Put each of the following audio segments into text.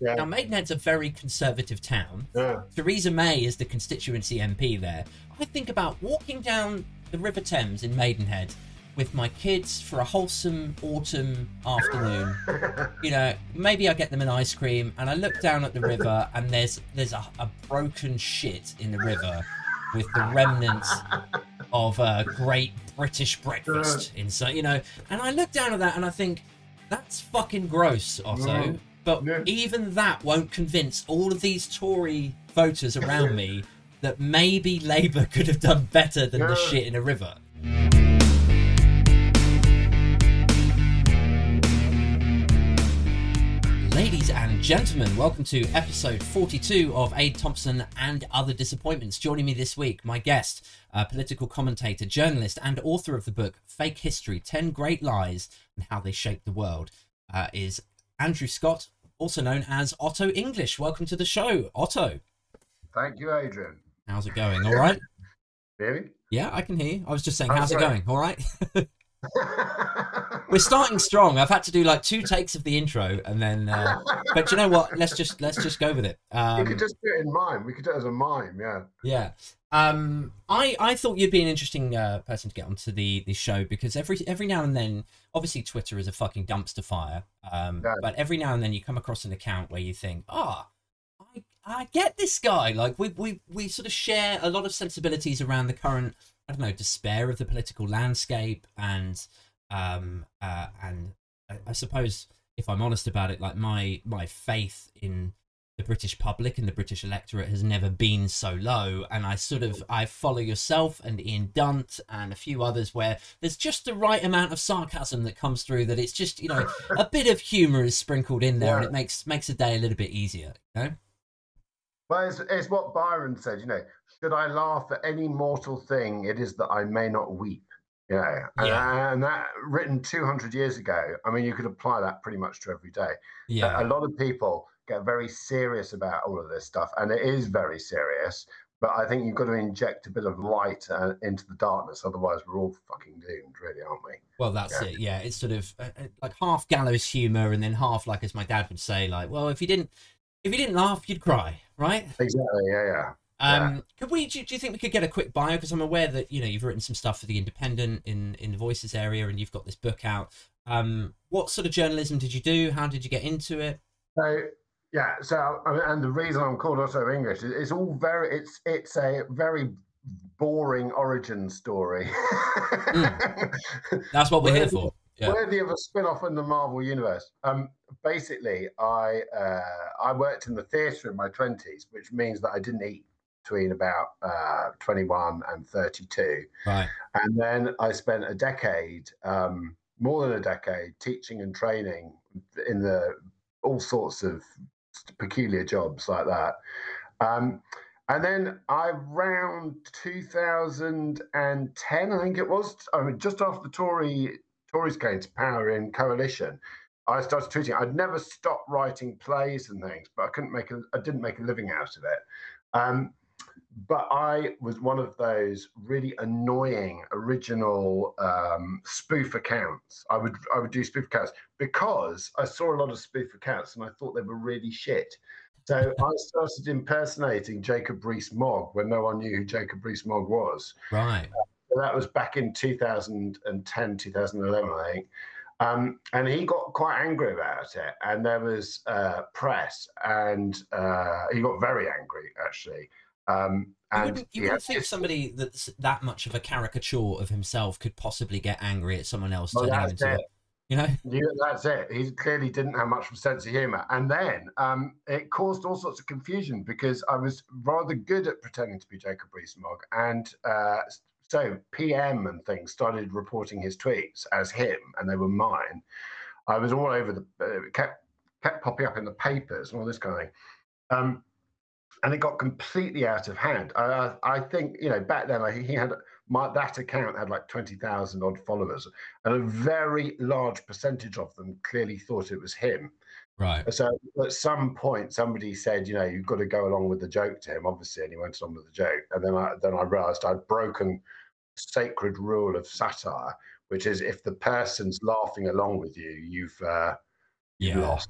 Yeah. Now, Maidenhead's a very conservative town. Yeah. Theresa May is the constituency MP there. I think about walking down the River Thames in Maidenhead with my kids for a wholesome autumn afternoon. you know, maybe I get them an ice cream, and I look down at the river, and there's there's a, a broken shit in the river with the remnants of a great British breakfast inside. You know, and I look down at that, and I think that's fucking gross, Otto. Mm. But Yeah. even that won't convince all of these Tory voters around me that maybe Labour could have done better than the shit in a river. Ladies and gentlemen, welcome to episode 42 of Aid Thompson and Other Disappointments. Joining me this week, my guest, political commentator, journalist, and author of the book Fake History 10 Great Lies and How They Shaped the World, uh, is Andrew Scott, also known as Otto English. Welcome to the show, Otto. Thank you, Adrian. How's it going? All right? Really? Yeah, I can hear you. I was just saying, how's it sorry. going? All right? We're starting strong. I've had to do like two takes of the intro, and then. Uh, but you know what? Let's just let's just go with it. Um, could just do it in mime. We could do it as a mime, yeah. Yeah. Um, I I thought you'd be an interesting uh, person to get onto the the show because every every now and then, obviously Twitter is a fucking dumpster fire. Um, Yeah. but every now and then you come across an account where you think, ah, I I get this guy. Like we we we sort of share a lot of sensibilities around the current I don't know despair of the political landscape and um uh and I, I suppose if I'm honest about it, like my my faith in the British public and the British electorate has never been so low. And I sort of I follow yourself and Ian Dunt and a few others where there's just the right amount of sarcasm that comes through that it's just you know a bit of humour is sprinkled in there and it makes makes a day a little bit easier. You know? Well, it's, it's what Byron said, you know, should I laugh at any mortal thing, it is that I may not weep. You know, and, Yeah. and that written 200 years ago, I mean, you could apply that pretty much to every day. Yeah. A lot of people get very serious about all of this stuff, and it is very serious. But I think you've got to inject a bit of light uh, into the darkness, otherwise we're all fucking doomed, really, aren't we? Well, that's Yeah. it. Yeah, it's sort of uh, uh, like half gallows humor, and then half like, as my dad would say, like, well, if you didn't, if you didn't laugh, you'd cry, right? Exactly. Yeah, yeah. Um, could we? Do, do you think we could get a quick bio? Because I'm aware that you know you've written some stuff for the Independent in in the Voices area, and you've got this book out. Um, what sort of journalism did you do? How did you get into it? So yeah, so and the reason I'm called Otto English is it's all very it's it's a very boring origin story. That's what we're here for. Yeah. Worthy of a spin-off in the Marvel universe. Um, basically, I uh, I worked in the theatre in my twenties, which means that I didn't eat between about uh, 21 and 32. Right. And then I spent a decade, um, more than a decade, teaching and training in the all sorts of peculiar jobs like that. Um, and then I around 2010, I think it was, I mean, just after the Tory Tories came to power in coalition, I started tweeting. I'd never stopped writing plays and things, but I couldn't make a, I didn't make a living out of it. Um, but I was one of those really annoying original um, spoof accounts. I would I would do spoof accounts because I saw a lot of spoof accounts and I thought they were really shit. So I started impersonating Jacob Rees-Mogg when no one knew who Jacob Rees-Mogg was. Right. So that was back in 2010, 2011, I think. Um, and he got quite angry about it. And there was uh, press, and uh, he got very angry, actually. Um, You wouldn't, you wouldn't think somebody that's that much of a caricature of himself could possibly get angry at someone else Well, turning into it. it. You know? Yeah, that's it. He clearly didn't have much of a sense of humor. And then um, it caused all sorts of confusion because I was rather good at pretending to be Jacob Rees-Mogg. And uh, so PM and things started reporting his tweets as him, and they were mine. I was all over the, uh, kept, kept popping up in the papers and all this kind of thing. Um, and it got completely out of hand. I, I, think, you know, back then I, he had my that account had like 20,000 odd followers and a very large percentage of them clearly thought it was him. Right. So at some point, somebody said, you know, you've got to go along with the joke to him, obviously, and he went on with the joke. And then I then I realised I'd broken sacred rule of satire, which is if the person's laughing along with you, you've uh, you've Yeah. lost.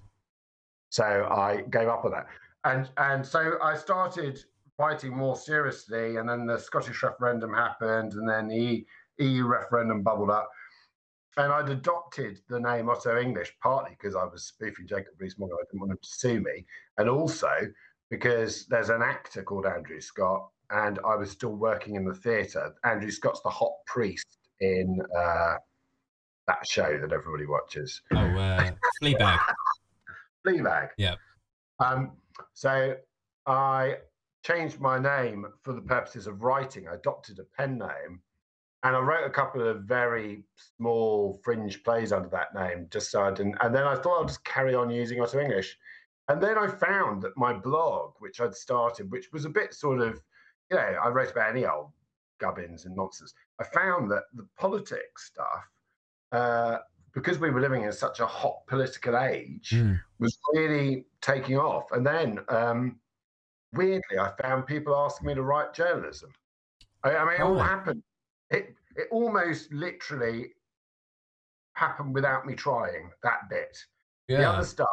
So I gave up on that, and and so I started fighting more seriously, and then the Scottish referendum happened, and then the EU referendum bubbled up. And I'd adopted the name Otto English partly because I was spoofing Jacob Rees-Mogg. I didn't want him to sue me, and also because there's an actor called Andrew Scott, and I was still working in the theatre. Andrew Scott's the hot priest in uh, that show that everybody watches. Oh, uh, Fleabag. Fleabag. Yeah. Um, so I changed my name for the purposes of writing. I adopted a pen name and I wrote a couple of very small fringe plays under that name, just so I didn't. And then I thought I'll just carry on using Otto English. And then I found that my blog, which I'd started, which was a bit sort of, you know, I wrote about any old gubbins and nonsense. I found that the politics stuff, uh, because we were living in such a hot political age, Mm. was really taking off. And then, um, weirdly, I found people asking me to write journalism. I, I mean, it all Oh. happened. It it almost literally happened without me trying that bit. Yeah. The other stuff,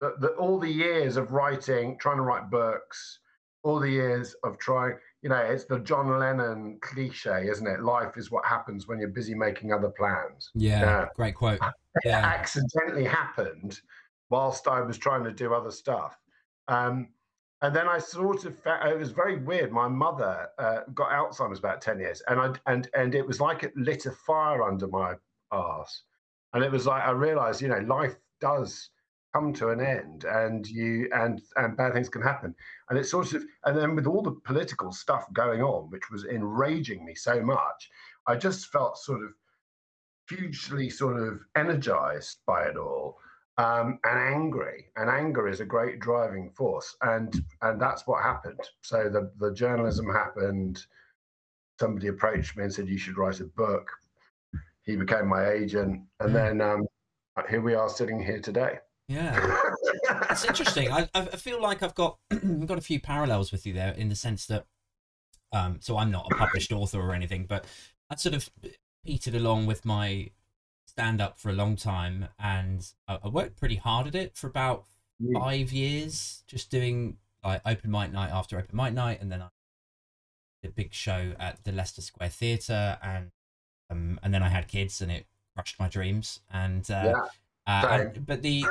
the, the, all the years of writing, trying to write books, all the years of trying, you know, it's the John Lennon cliche, isn't it? Life is what happens when you're busy making other plans. Yeah. Yeah. Great quote. It Yeah. accidentally happened whilst I was trying to do other stuff. Um, and then I sort of fa- it was very weird. My mother uh, got Alzheimer's about ten years, and I and and it was like it lit a fire under my arse. And it was like I realized, you know, life does come to an end, and you and and bad things can happen. And it sort of and then with all the political stuff going on, which was enraging me so much, I just felt sort of hugely sort of energized by it all um, and angry. And anger is a great driving force, and and that's what happened. So the the journalism happened. Somebody approached me and said you should write a book. He became my agent, and Mm. then um, here we are sitting here today. Yeah. It's interesting. I, I I feel like I've got I've got a few parallels with you there in the sense that um so I'm not a published author or anything, but I sort of petered along with my stand up for a long time and I, I worked pretty hard at it for about Mm. five years, just doing like open mic night after open mic night, and then I did a big show at the Leicester Square Theatre, and um, and then I had kids, and it crushed my dreams. And uh, Yeah, uh, and- but the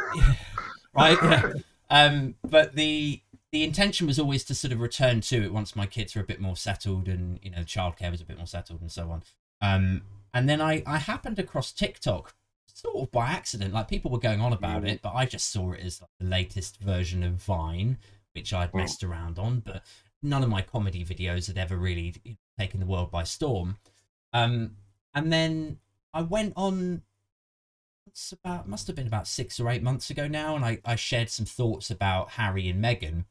right, yeah. um, but the the intention was always to sort of return to it once my kids were a bit more settled, and you know, childcare was a bit more settled, and so on. Um, and then I I happened across TikTok sort of by accident. Like people were going on about Mm. it, but I just saw it as like the latest version of Vine, which I'd Mm. messed around on. But none of my comedy videos had ever really taken the world by storm. Um, and then I went on. It's about must have been about six or eight months ago now, and I, I shared some thoughts about Harry and Meghan,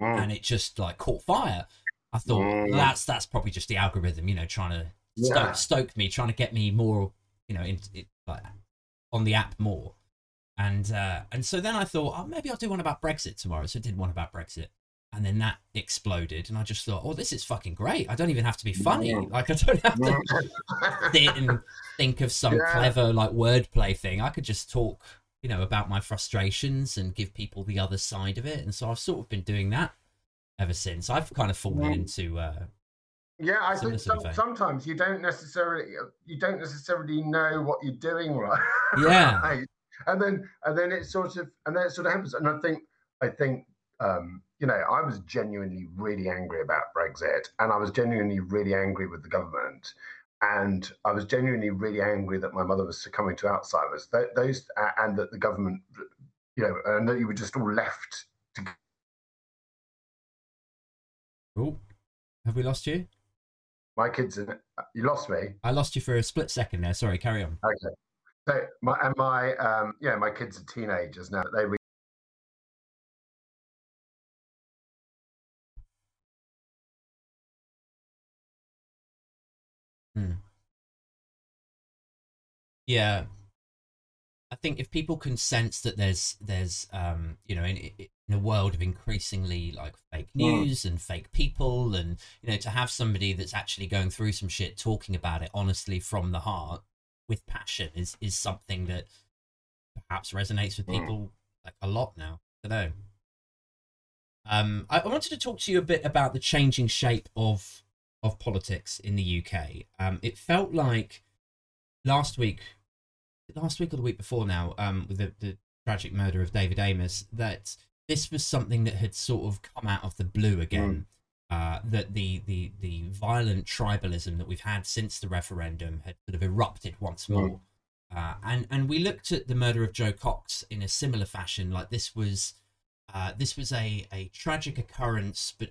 Mm. and it just like caught fire. I thought Mm. that's that's probably just the algorithm, you know, trying to stoke, Yeah. stoke me, trying to get me more, you know, in, it, like on the app more. And uh, and so then I thought, oh, maybe I'll do one about Brexit tomorrow. So I did one about Brexit, and then that exploded, and I just thought, oh, this is fucking great. I don't even have to be funny. Like I don't have to sit and think of some Yeah. clever like wordplay thing. I could just talk, you know, about my frustrations and give people the other side of it. And so I've sort of been doing that ever since. I've kind of fallen Mm. into uh, Yeah, I think some, sometimes you don't necessarily you don't necessarily know what you're doing right. Yeah. right? And then and then it sort of and then it sort of happens. And I think I think um, you know I was genuinely really angry about Brexit, and I was genuinely really angry with the government, and I was genuinely really angry that my mother was succumbing to Alzheimer's. Th- those uh, and that the government, you know, and that you were just all left. Oh, have we lost you? My kids, in, you lost me. I lost you for a split second there. Sorry, carry on. Okay. So my and my um yeah, my kids are teenagers now. They read Yeah. I think if people can sense that there's there's um you know in in a world of increasingly like fake Mm. news and fake people and you know to have somebody that's actually going through some shit talking about it honestly from the heart with passion is is something that perhaps resonates with Mm. people like a lot now I don't know. Um, I, I wanted to talk to you a bit about the changing shape of of politics in the UK. Um, it felt like last week, last week or the week before now, um, with the, the tragic murder of David Amess, that this was something that had sort of come out of the blue again. Mm. Uh, that the, the the violent tribalism that we've had since the referendum had sort of erupted once more. Mm. Uh, and and we looked at the murder of Jo Cox in a similar fashion. Like this was uh, this was a a tragic occurrence, but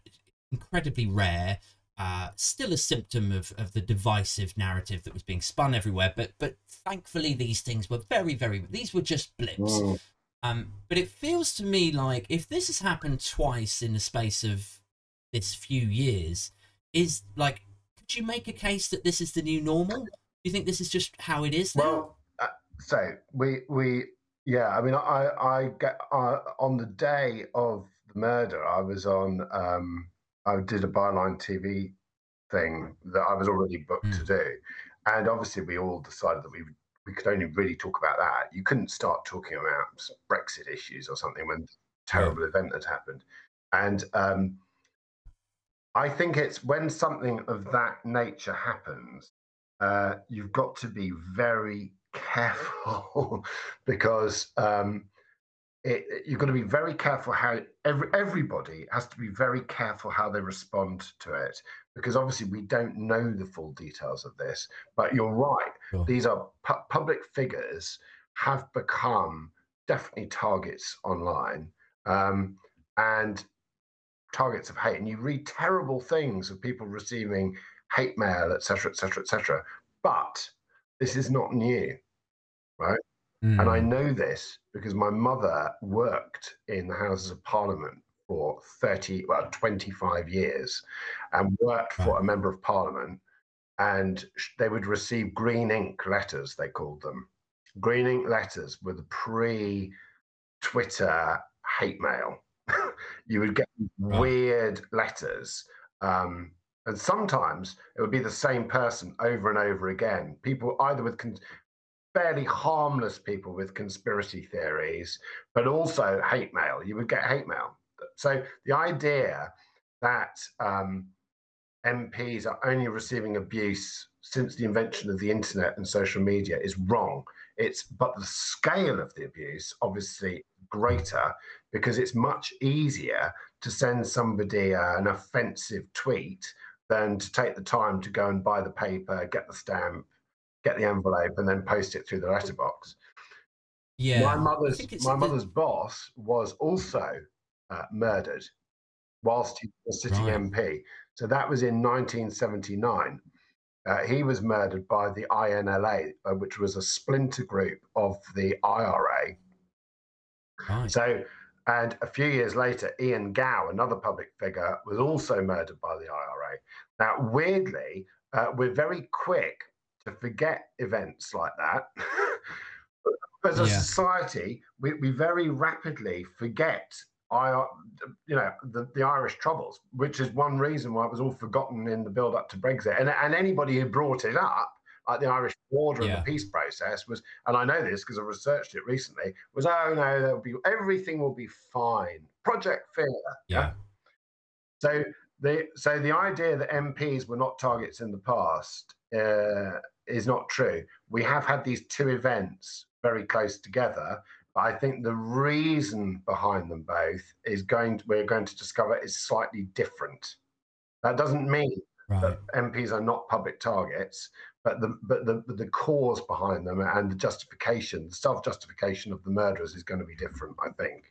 incredibly rare. Uh, still a symptom of, of the divisive narrative that was being spun everywhere, but but thankfully these things were very very these were just blips. Mm. Um, but it feels to me like if this has happened twice in the space of this few years, is like could you make a case that this is the new normal? Do you think this is just how it is now? Well, so we we yeah i mean i i get uh, on the day of the murder i was on um i did a byline tv thing that i was already booked mm. to do and obviously we all decided that we we could only really talk about that you couldn't start talking about brexit issues or something when terrible yeah. event had happened and um i think it's when something of that nature happens uh, you've got to be very careful because um, it, you've got to be very careful how every, everybody has to be very careful how they respond to it because obviously we don't know the full details of this but you're right sure. these are pu- public figures have become definitely targets online um, and targets of hate and you read terrible things of people receiving hate mail etc etc etc but this is not new right? Mm. And I hmm. know this because my mother worked in the Houses of Parliament for 30, well, 25 years and worked for a member of parliament. And they would receive green ink letters, they called them. Green ink letters were the pre Twitter hate mail. you would get weird letters. Um, and sometimes it would be the same person over and over again. People either with con- fairly harmless people with conspiracy theories, but also hate mail. You would get hate mail. So the idea that um, MPs are only receiving abuse since the invention of the internet and social media is wrong. It's but the scale of the abuse obviously greater because it's much easier to send somebody uh, an offensive tweet than to take the time to go and buy the paper, get the stamp, get the envelope, and then post it through the letterbox. Yeah, my mother's my mother's boss was also uh, murdered whilst he was sitting right. MP. So that was in 1979. Uh, he was murdered by the INLA, uh, which was a splinter group of the IRA. Right. So, and a few years later, Ian Gow, another public figure, was also murdered by the IRA. Now, weirdly, uh, we're very quick to forget events like that. As a yeah. society, we, we very rapidly forget I, you know, the, the Irish Troubles, which is one reason why it was all forgotten in the build up to Brexit. And, and anybody who brought it up, like the Irish border yeah. and the peace process, was, and I know this because I researched it recently, was oh no, there'll be everything will be fine. Project Fear. Yeah. yeah. So the so the idea that MPs were not targets in the past uh, is not true. We have had these two events very close together, but I think the reason behind them both is going to, we're going to discover is slightly different. That doesn't mean right. that MPs are not public targets, but the but the the cause behind them and the justification, the self justification of the murderers is going to be different. I think.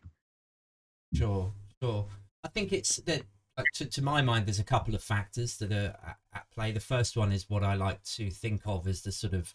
Sure, sure. I think it's that to, to my mind, there's a couple of factors that are at, at play. The first one is what I like to think of as the sort of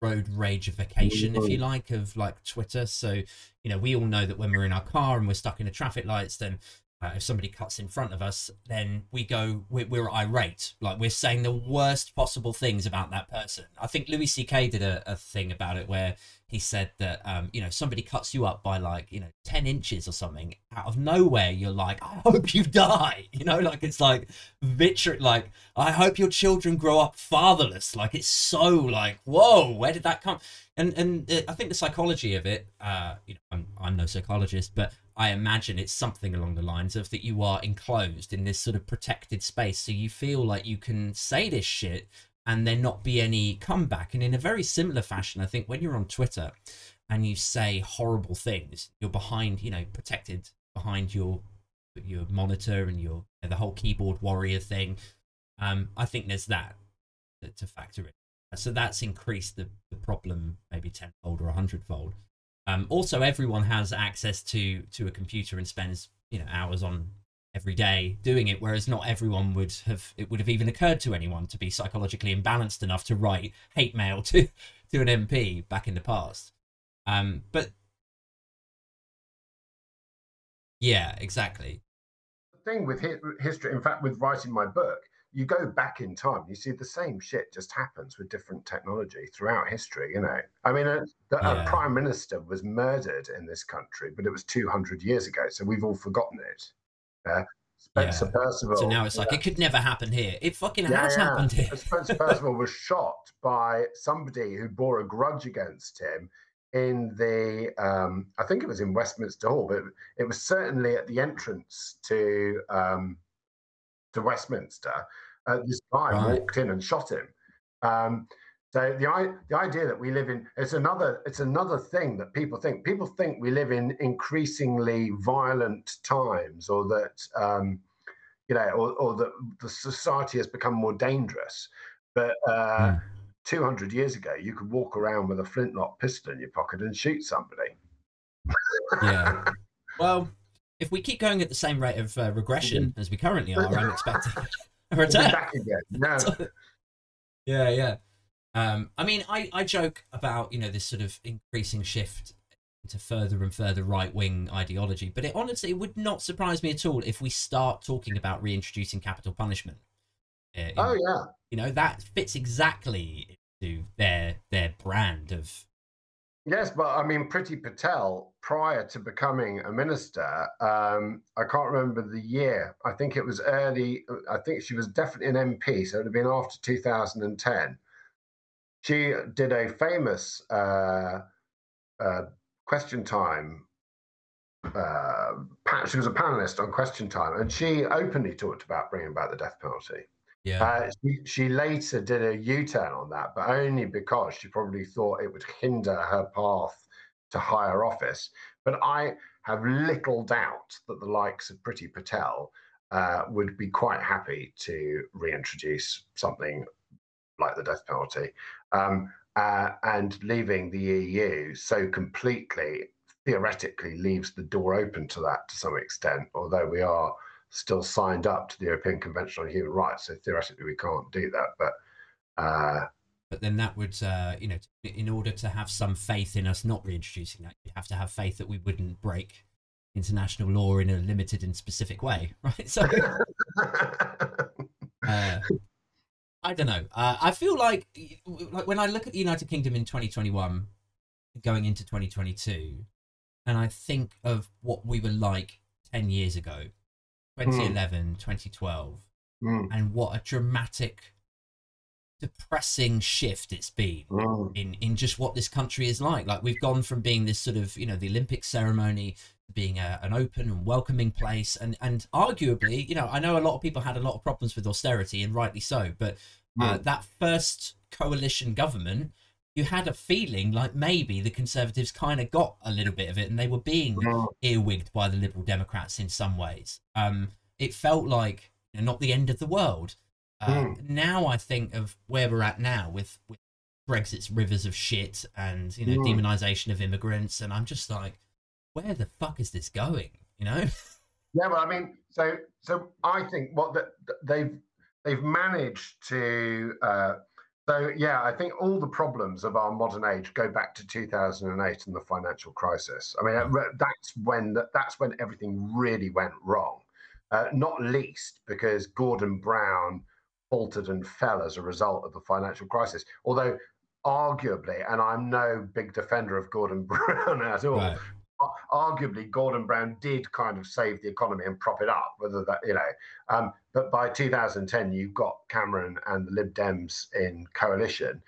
road ragification, if you mm-hmm. like, of like Twitter. So, you know, we all know that when we're in our car and we're stuck in a traffic lights, then uh, if somebody cuts in front of us, then we go, we're, we're, irate. Like we're saying the worst possible things about that person. I think Louis C.K. did a, a thing about it where he said that um, you know somebody cuts you up by like you know 10 inches or something out of nowhere you're like i hope you die you know like it's like vitriol like i hope your children grow up fatherless like it's so like whoa where did that come and and uh, i think the psychology of it uh you know i'm, I'm no psychologist but I imagine it's something along the lines of that you are enclosed in this sort of protected space, so you feel like you can say this shit and there not be any comeback. And in a very similar fashion, I think when you're on Twitter and you say horrible things, you're behind, you know, protected behind your your monitor and your the whole keyboard warrior thing. Um, I think there's that to factor in. So that's increased the, the problem maybe tenfold or a hundredfold. Um, also, everyone has access to to a computer and spends you know hours on every day doing it, whereas not everyone would have. It would have even occurred to anyone to be psychologically imbalanced enough to write hate mail to to an MP back in the past. Um, but yeah, exactly. The thing with history, in fact, with writing my book, you go back in time, you see the same shit just happens with different technology throughout history. You know, I mean, a, yeah. a, prime minister was murdered in this country, but it was 200 years ago, so we've all forgotten it. Uh, Spencer yeah. Perceval. So now it's like yeah. it could never happen here. It fucking has happened here. Spencer Perceval was shot by somebody who bore a grudge against him in the um, I think it was in Westminster Hall, but it was certainly at the entrance to um, to Westminster, uh, this guy right. walked in and shot him. Um, so the the idea that we live in it's another it's another thing that people think people think we live in increasingly violent times or that um, you know or, or that the society has become more dangerous. But uh, mm. 200 years ago, you could walk around with a flintlock pistol in your pocket and shoot somebody. yeah. Well, if we keep going at the same rate of uh, regression mm-hmm. as we currently are, I'm expecting a return. Back again. No. yeah, yeah. Um, I mean, I, I joke about you know this sort of increasing shift into further and further right wing ideology, but it honestly it would not surprise me at all if we start talking about reintroducing capital punishment. Uh, oh yeah, you know that fits exactly into their their brand of Yes, but I mean, Priti Patel, prior to becoming a minister, um, I can't remember the year. I think it was early, I think she was definitely an MP, so it would have been after 2010. She did a famous uh, uh, question time. Uh, she was a panelist on Question Time, and she openly talked about bringing back the death penalty. Yeah. Uh, she, she, later did a U turn on that, but only because she probably thought it would hinder her path to higher office. But I have little doubt that the likes of Priti Patel uh, would be quite happy to reintroduce something like the death penalty. Um, uh, and leaving the EU so completely theoretically leaves the door open to that to some extent, although we are still signed up to the European Convention on Human Rights. So theoretically, we can't do that. But uh, but then that would, uh, you know, in order to have some faith in us not reintroducing that, you'd have to have faith that we wouldn't break international law in a limited and specific way, right? So, uh, I don't know. Uh, I feel like, like when I look at the United Kingdom in 2021, going into 2022, and I think of what we were like 10 years ago, 2011, mm. 2012, mm. and what a dramatic, depressing shift it's been mm. in in just what this country is like. Like we've gone from being this sort of you know the Olympic ceremony being a, an open and welcoming place and and arguably you know i know a lot of people had a lot of problems with austerity and rightly so but uh, hmm. that first coalition government you had a feeling like maybe the Conservatives kind of got a little bit of it and they were being mm. earwigged by the Liberal Democrats in some ways. Um, it felt like you know, not the end of the world. Uh, mm. Now I think of where we're at now with, with Brexit's rivers of shit and you know mm. demonization of immigrants, and I'm just like, where the fuck is this going? You know? Yeah, well, I mean, so so I think what the, they've they've managed to uh, so yeah, I think all the problems of our modern age go back to 2008 and the financial crisis. I mean, that's when that's when everything really went wrong. Uh, not least because Gordon Brown faltered and fell as a result of the financial crisis. Although, arguably, and I'm no big defender of Gordon Brown at all, right arguably Gordon Brown did kind of save the economy and prop it up. Whether that you know, um, but by 2010 you've got Cameron and the Lib Dems in coalition,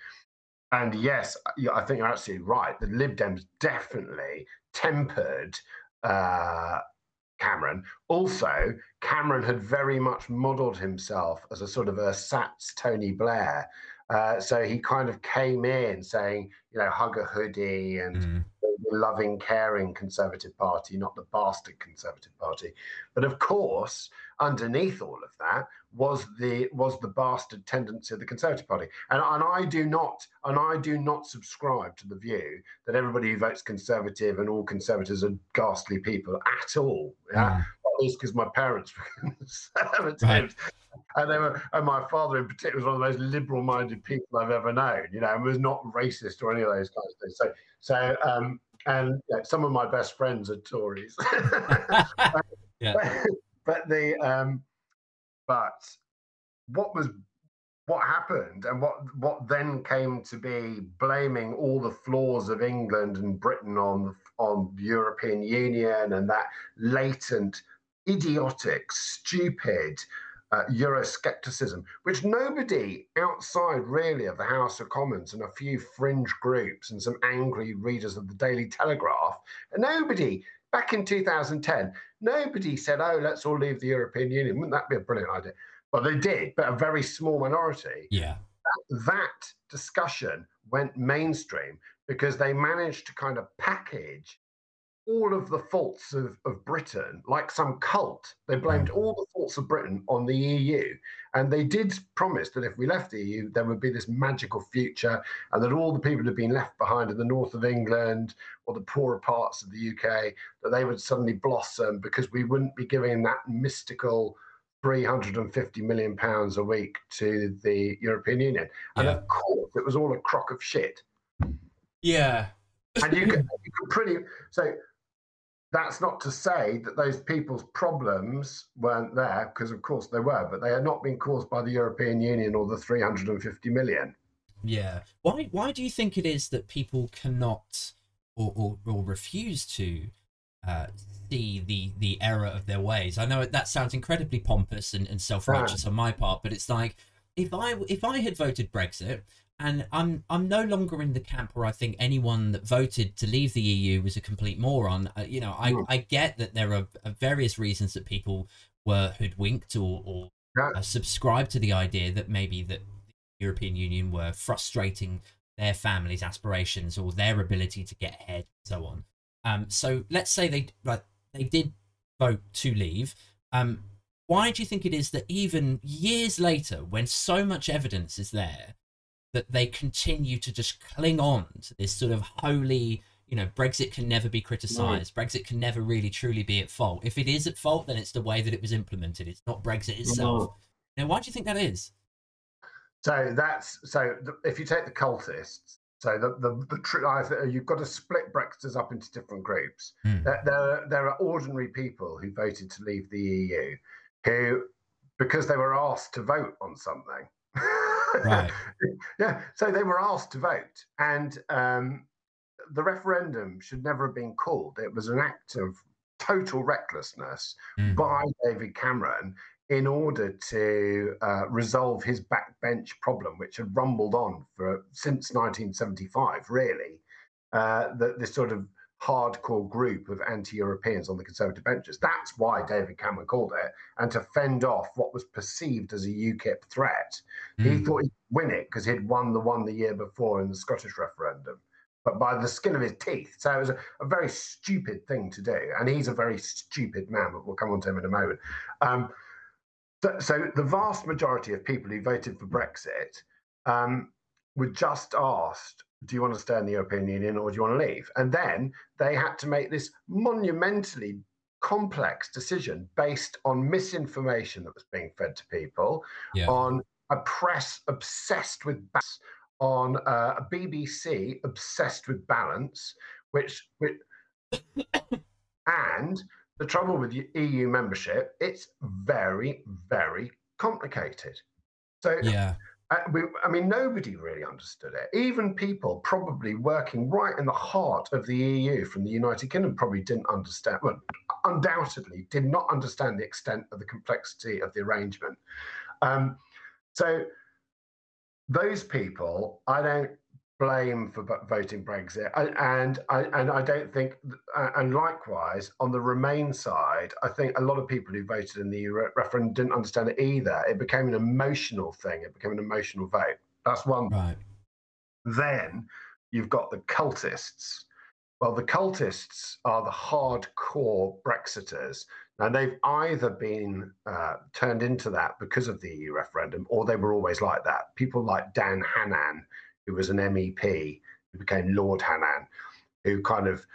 and yes, I think you're absolutely right. The Lib Dems definitely tempered uh, Cameron. Also, Cameron had very much modelled himself as a sort of a Sats Tony Blair. Uh, so he kind of came in saying, you know, hug a hoodie and mm. the loving, caring Conservative Party, not the bastard Conservative Party. But of course, underneath all of that was the was the bastard tendency of the Conservative Party. And, and I do not and I do not subscribe to the view that everybody who votes Conservative and all Conservatives are ghastly people at all. Yeah. Mm. Because my parents were. Right. And they were, and my father in particular was one of the most liberal-minded people I've ever known. You know, and was not racist or any of those kinds of things. So, so, um, and know, some of my best friends are Tories. yeah. but the um, but what was what happened and what what then came to be blaming all the flaws of England and Britain on on the European Union and that latent idiotic stupid uh, Euroscepticism, which nobody outside really of the House of Commons and a few fringe groups and some angry readers of the Daily Telegraph, nobody back in 2010, nobody said, oh, let's all leave the European Union. Wouldn't that be a brilliant idea? Well, they did, but a very small minority. Yeah. That, that discussion went mainstream because they managed to kind of package all of the faults of, of Britain, like some cult. They blamed all the faults of Britain on the EU. And they did promise that if we left the EU, there would be this magical future and that all the people who'd been left behind in the north of England or the poorer parts of the UK, that they would suddenly blossom because we wouldn't be giving that mystical 350 million pounds a week to the European Union. And yeah. of course, it was all a crock of shit. Yeah. and you can, you could pretty so that's not to say that those people's problems weren't there, because of course they were, but they had not been caused by the European Union or the 350 million. Yeah. Why why do you think it is that people cannot or, or, or refuse to uh, see the the error of their ways? I know that sounds incredibly pompous and, and self righteous right. on my part, but it's like if I if I had voted Brexit, and I'm I'm no longer in the camp where I think anyone that voted to leave the EU was a complete moron. Uh, you know, I, mm. I get that there are uh, various reasons that people were hoodwinked or, or yeah. uh, subscribed to the idea that maybe that the European Union were frustrating their families' aspirations or their ability to get ahead, and so on. Um, so let's say they like they did vote to leave. Um, why do you think it is that even years later, when so much evidence is there? That they continue to just cling on to this sort of holy you know brexit can never be criticized. Brexit can never really truly be at fault. If it is at fault then it's the way that it was implemented. It's not brexit itself. No. now why do you think that is? So that's so the, if you take the cultists so the the, the tr- you've got to split brexiters up into different groups. Mm. there, there, there are ordinary people who voted to leave the eu who because they were asked to vote on something Right. yeah. So they were asked to vote, and um, the referendum should never have been called. It was an act of total recklessness mm. by David Cameron in order to uh, resolve his backbench problem, which had rumbled on for since 1975, really. Uh, that this sort of hardcore group of anti-Europeans on the Conservative benches. That's why David Cameron called it, and to fend off what was perceived as a UKIP threat. Mm. He hmm. thought he'd win it because he'd won the one the year before in the Scottish referendum, but by the skin of his teeth. So it was a, a very stupid thing to do, and he's a very stupid man. But we'll come on to him in a moment. Um, so, so, the vast majority of people who voted for Brexit um, were just asked do you want to stay in the European Union or do you want to leave? And then they had to make this monumentally complex decision based on misinformation that was being fed to people, yeah. on a press obsessed with balance, on uh, a BBC obsessed with balance, which, which and the trouble with EU membership, it's very, very complicated. So yeah. Uh, I mean, nobody really understood it. Even people probably working right in the heart of the EU from the United Kingdom probably didn't understand, well, undoubtedly did not understand the extent of the complexity of the arrangement. Um, so those people, I don't blame for voting Brexit, and I and I don't think, and likewise on the Remain side, I think a lot of people who voted in the referendum didn't understand it either. It became an emotional thing. It became an emotional vote. That's one. Right. Then you've got the cultists. Well, the cultists are the hardcore Brexiters. Now, they've either been uh, turned into that because of the EU referendum, or they were always like that. People like Dan Hannan, who was an MEP, who became Lord Hannan, who kind of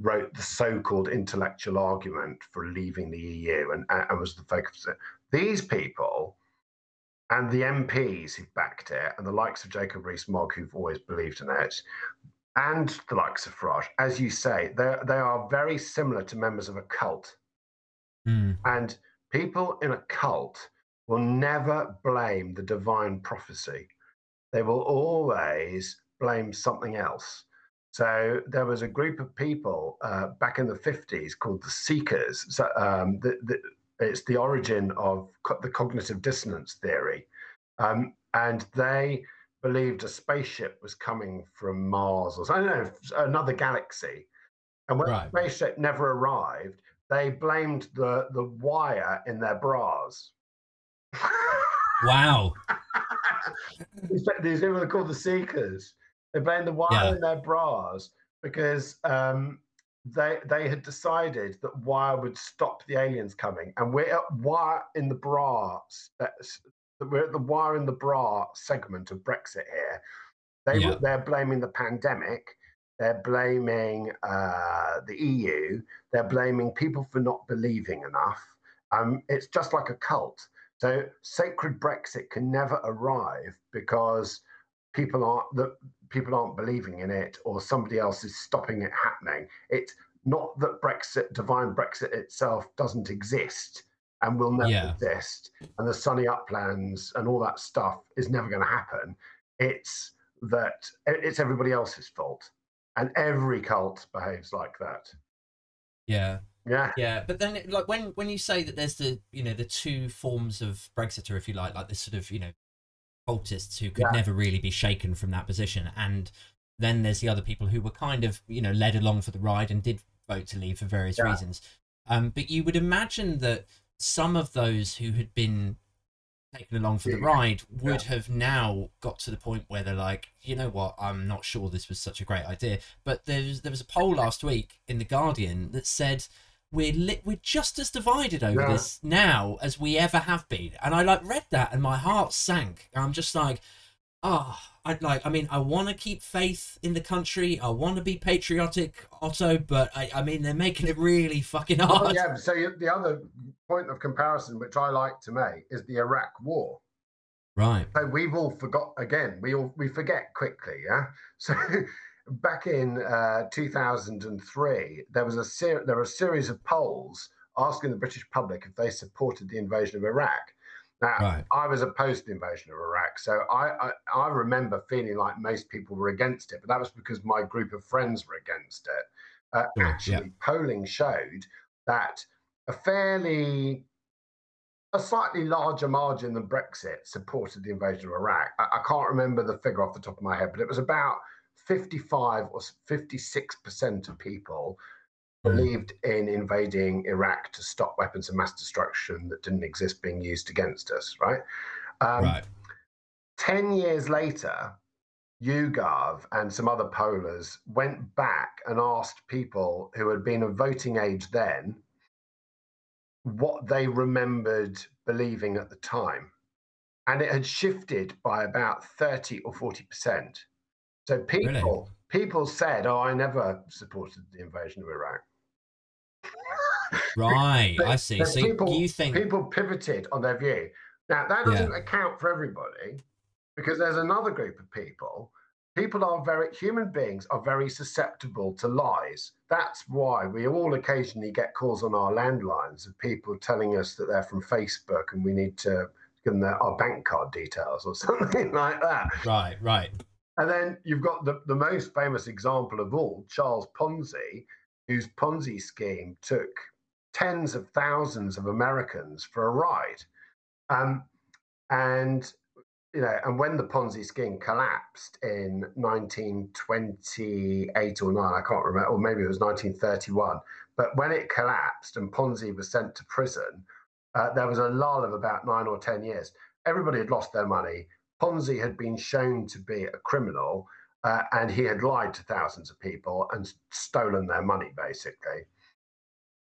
wrote the so-called intellectual argument for leaving the EU and, and was the focus of it. These people and the MPs who backed it, and the likes of Jacob Rees-Mogg, who've always believed in it, and the likes of Farage, as you say, they they are very similar to members of a cult. Mm. And people in a cult will never blame the divine prophecy they will always blame something else. So there was a group of people uh, back in the 50s called the Seekers. So, um, the, the, it's the origin of co- the cognitive dissonance theory. Um, and they believed a spaceship was coming from Mars or I don't know, another galaxy. And when right. the spaceship never arrived, they blamed the, the wire in their bras. Wow. These people are called the Seekers. They blamed the wire yeah. in their bras because um, they they had decided that wire would stop the aliens coming, and we're at wire in the bra. We're at the wire in the bra segment of Brexit here. They yeah. they're blaming the pandemic. They're blaming uh, the EU. They're blaming people for not believing enough. Um, it's just like a cult. So sacred Brexit can never arrive because people aren't that people aren't believing in it or somebody else is stopping it happening. It's not that Brexit, divine Brexit itself, doesn't exist and will never yeah. exist, and the sunny uplands and all that stuff is never going to happen. It's that it's everybody else's fault, and every cult behaves like that. Yeah, yeah. Yeah, but then like when when you say that there's the you know the two forms of Brexiter, if you like, like this sort of you know cultists who could yeah. never really be shaken from that position, and then there's the other people who were kind of you know led along for the ride and did vote to leave for various yeah. reasons. Um, but you would imagine that some of those who had been taken along for the ride would yeah. have now got to the point where they're like, you know what, I'm not sure this was such a great idea. But there was there was a poll last week in the Guardian that said we're li- we're just as divided over yeah. this now as we ever have been. And I like read that and my heart sank. I'm just like, oh, I'd like. I mean, I want to keep faith in the country. I want to be patriotic, Otto. But I, I mean, they're making it really fucking hard. Well, yeah. So the other point of comparison, which I like to make, is the Iraq War. Right. So we've all forgot again. We all we forget quickly. Yeah. So back in uh, 2003, there was a ser- there were a series of polls asking the British public if they supported the invasion of Iraq. Now, right. I was opposed to the invasion of Iraq, so I, I, I remember feeling like most people were against it, but that was because my group of friends were against it. Uh, sure, actually, yeah. polling showed that a fairly a slightly larger margin than Brexit supported the invasion of Iraq. I, I can't remember the figure off the top of my head, but it was about 55 or 56% of people hmm. believed in invading Iraq to stop weapons of mass destruction that didn't exist being used against us, right? Um, right. 10 years later, YouGov and some other pollers went back and asked people who had been of voting age then what they remembered believing at the time. And it had shifted by about 30 or 40%. So people really? people said, "Oh, I never supported the invasion of Iraq." right, but, I see. So people, you think people pivoted on their view? Now that doesn't yeah. account for everybody, because there's another group of people. People are very human beings are very susceptible to lies. That's why we all occasionally get calls on our landlines of people telling us that they're from Facebook and we need to give them their, our bank card details or something like that. Right, right. And then you've got the, the most famous example of all, Charles Ponzi, whose Ponzi scheme took tens of thousands of Americans for a ride. Um, and you know, and when the Ponzi scheme collapsed in 1928 or 9, I can't remember, or maybe it was 1931, but when it collapsed and Ponzi was sent to prison, uh, there was a lull of about nine or 10 years. Everybody had lost their money. Ponzi had been shown to be a criminal uh, and he had lied to thousands of people and stolen their money, basically.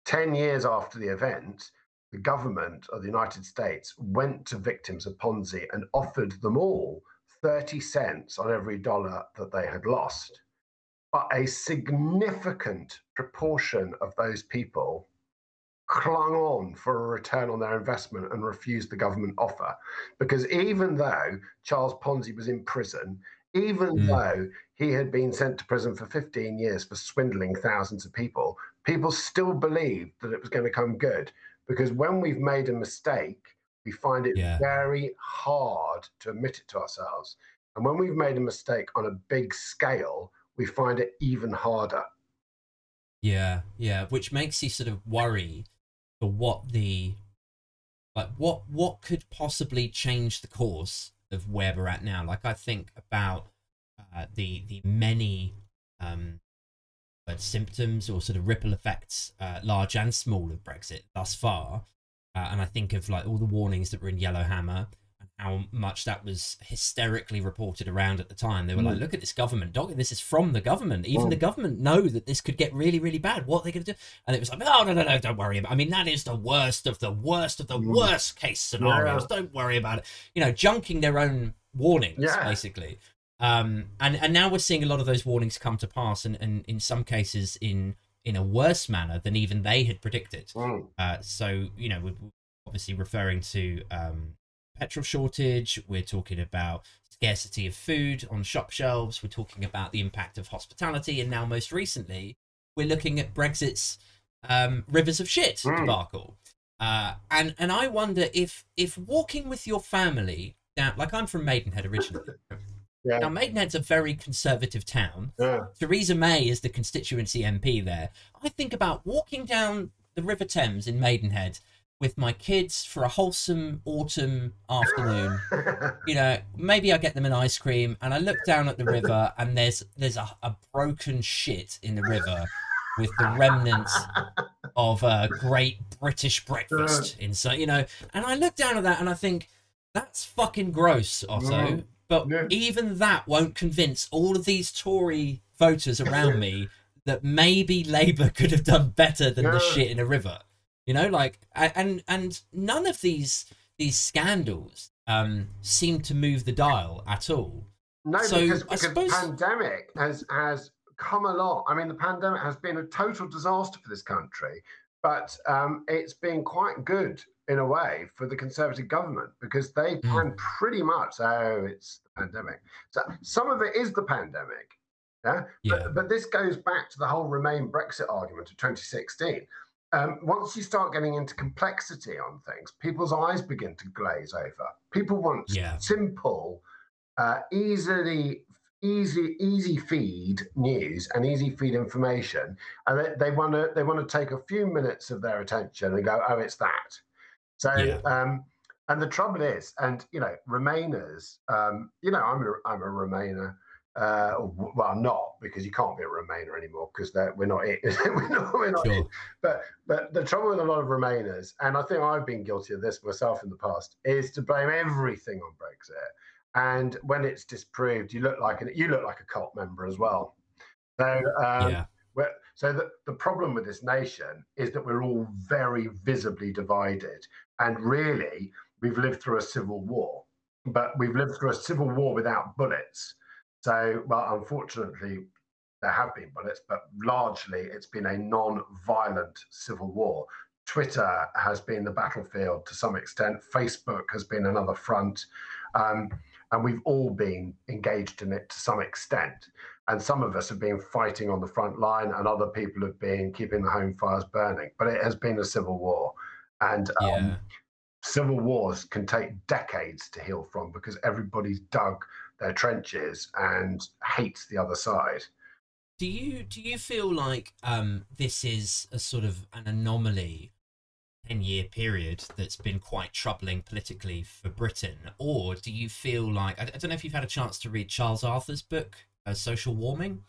10 years after the event, the government of the United States went to victims of Ponzi and offered them all 30 cents on every dollar that they had lost. But a significant proportion of those people clung on for a return on their investment and refused the government offer. Because even though Charles Ponzi was in prison, even mm. though he had been sent to prison for 15 years for swindling thousands of people, people still believed that it was going to come good. Because when we've made a mistake, we find it yeah. very hard to admit it to ourselves. And when we've made a mistake on a big scale, we find it even harder. Yeah, yeah, which makes you sort of worry for what the like what what could possibly change the course of where we're at now. Like I think about uh, the the many um, symptoms or sort of ripple effects, uh, large and small, of Brexit thus far. Uh, and I think of like all the warnings that were in Yellowhammer how much that was hysterically reported around at the time. They were mm. like, "Look at this government dog. This is from the government. Even mm. the government know that this could get really, really bad. What are they going to do?" And it was like, "Oh no, no, no! Don't worry about. It. I mean, that is the worst of the worst of the mm. worst case scenarios. Yeah. Don't worry about it. You know, junking their own warnings, yeah. basically. Um, and and now we're seeing a lot of those warnings come to pass, and, and in some cases in in a worse manner than even they had predicted. Mm. Uh, so you know, we're obviously referring to um, petrol shortage, we're talking about scarcity of food on shop shelves, we're talking about the impact of hospitality, and now most recently, we're looking at Brexit's um, rivers of shit mm. debacle. Uh, and and I wonder if if walking with your family down, like I'm from Maidenhead originally. Yeah. Now, Maidenhead's a very conservative town. Yeah. Theresa May is the constituency MP there. I think about walking down the River Thames in Maidenhead with my kids for a wholesome autumn afternoon. you know, maybe I get them an ice cream and I look down at the river and there's there's a, a broken shit in the river with the remnants of a great British breakfast inside, you know. And I look down at that and I think, that's fucking gross, Otto. Mm. But even that won't convince all of these Tory voters around me that maybe Labour could have done better than the shit in a river. You know, like and and none of these these scandals um seem to move the dial at all. No, so because, because suppose... pandemic has has come along. I mean, the pandemic has been a total disaster for this country, but um, it's been quite good in a way for the Conservative government because they mm. can pretty much, oh, it's the pandemic. So some of it is the pandemic. Yeah. yeah. But, but this goes back to the whole Remain Brexit argument of 2016 um, once you start getting into complexity on things, people's eyes begin to glaze over. People want yeah. simple, uh, easily easy easy feed news and easy feed information and they, they want to they want to take a few minutes of their attention and go oh it's that so yeah. um and the trouble is and you know remainers um you know i'm a, I'm a remainer uh, well, not because you can't be a Remainer anymore because we're not it. we're not, we're not sure. But but the trouble with a lot of Remainers, and I think I've been guilty of this myself in the past, is to blame everything on Brexit. And when it's disproved, you look like an, you look like a cult member as well. So um, yeah. So the, the problem with this nation is that we're all very visibly divided, and really we've lived through a civil war, but we've lived through a civil war without bullets. So, well, unfortunately, there have been bullets, but largely it's been a non violent civil war. Twitter has been the battlefield to some extent, Facebook has been another front. Um, and we've all been engaged in it to some extent. And some of us have been fighting on the front line, and other people have been keeping the home fires burning. But it has been a civil war. And um, yeah. civil wars can take decades to heal from because everybody's dug their trenches and hates the other side. Do you do you feel like um, this is a sort of an anomaly 10 year period that's been quite troubling politically for Britain? Or do you feel like, I, I don't know if you've had a chance to read Charles Arthur's book, uh, Social Warming?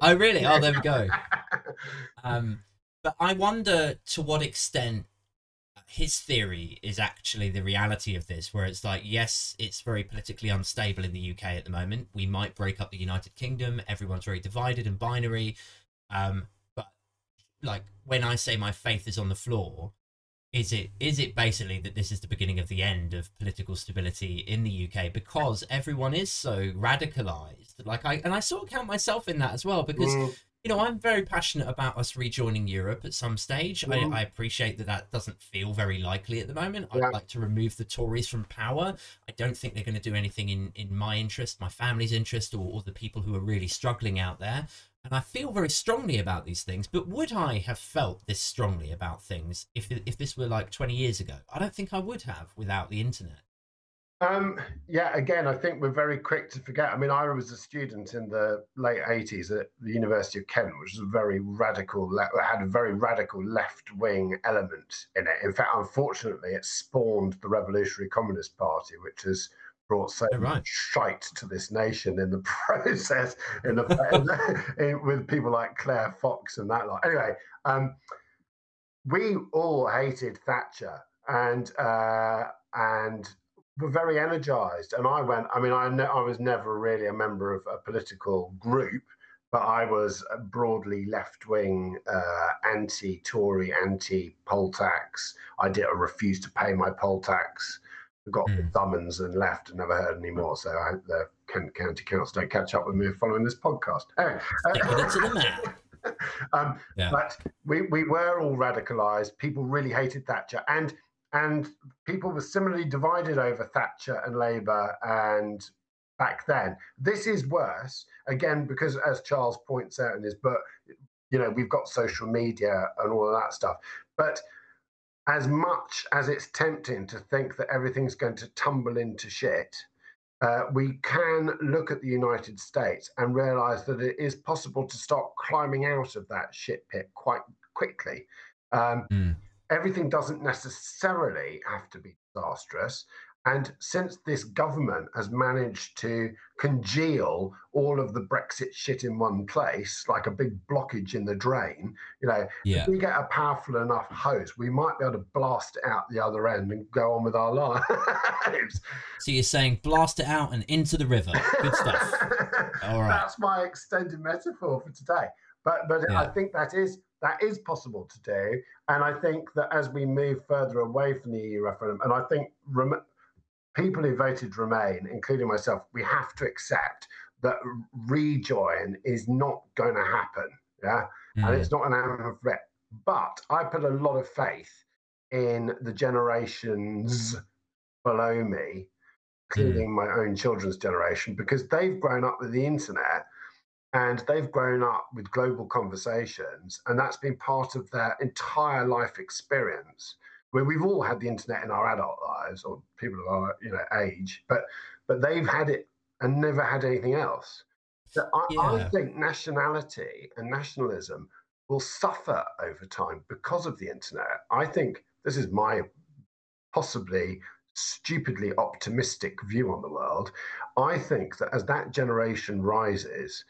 oh, really? Oh, there we go. Um, but I wonder to what extent his theory is actually the reality of this, where it's like, yes, it's very politically unstable in the UK at the moment. We might break up the United Kingdom. Everyone's very divided and binary. Um, but like when I say my faith is on the floor, is it is it basically that this is the beginning of the end of political stability in the UK because everyone is so radicalized? Like I and I sort of count myself in that as well because. Mm you know, I'm very passionate about us rejoining Europe at some stage. Mm. I, I, appreciate that that doesn't feel very likely at the moment. Yeah. I'd like to remove the Tories from power. I don't think they're going to do anything in, in my interest, my family's interest, or, or the people who are really struggling out there. And I feel very strongly about these things. But would I have felt this strongly about things if if this were like 20 years ago? I don't think I would have without the internet. Um, yeah, again, I think we're very quick to forget. I mean, I was a student in the late 80s at the University of Kent, which was a very radical, had a very radical left wing element in it. In fact, unfortunately, it spawned the Revolutionary Communist Party, which has brought so oh, right. much shite to this nation in the process, in the, in, with people like Claire Fox and that lot. Anyway, um, we all hated Thatcher and uh, and were very energized. And I went, I mean, I, ne- I was never really a member of a political group, but I was broadly left wing, uh, anti Tory, anti poll tax. I did a refuse to pay my poll tax. Got mm. the summons and left and never heard any more. So I hope the Kent County Council don't catch up with me following this podcast. Anyway, uh, to the man. um, yeah. But we, we were all radicalized. People really hated Thatcher. And and people were similarly divided over Thatcher and Labour and back then. This is worse, again, because as Charles points out in his book, you know, we've got social media and all of that stuff. But as much as it's tempting to think that everything's going to tumble into shit, uh, we can look at the United States and realize that it is possible to start climbing out of that shit pit quite quickly. Um, mm everything doesn't necessarily have to be disastrous. And since this government has managed to congeal all of the Brexit shit in one place, like a big blockage in the drain, you know, yeah. if we get a powerful enough hose, we might be able to blast it out the other end and go on with our lives. So you're saying blast it out and into the river. Good stuff. All right. That's my extended metaphor for today. But but yeah. I think that is that is possible to do. And I think that as we move further away from the EU referendum, and I think rem- people who voted Remain, including myself, we have to accept that rejoin is not going to happen. Yeah. Mm. And it's not going to happen for it. But I put a lot of faith in the generations below me, including mm. my own children's generation, because they've grown up with the internet and they've grown up with global conversations and that's been part of their entire life experience where we've all had the internet in our adult lives or people of our you know age but but they've had it and never had anything else so I, yeah. I think nationality and nationalism will suffer over time because of the internet i think this is my possibly stupidly optimistic view on the world. I think that as that generation rises,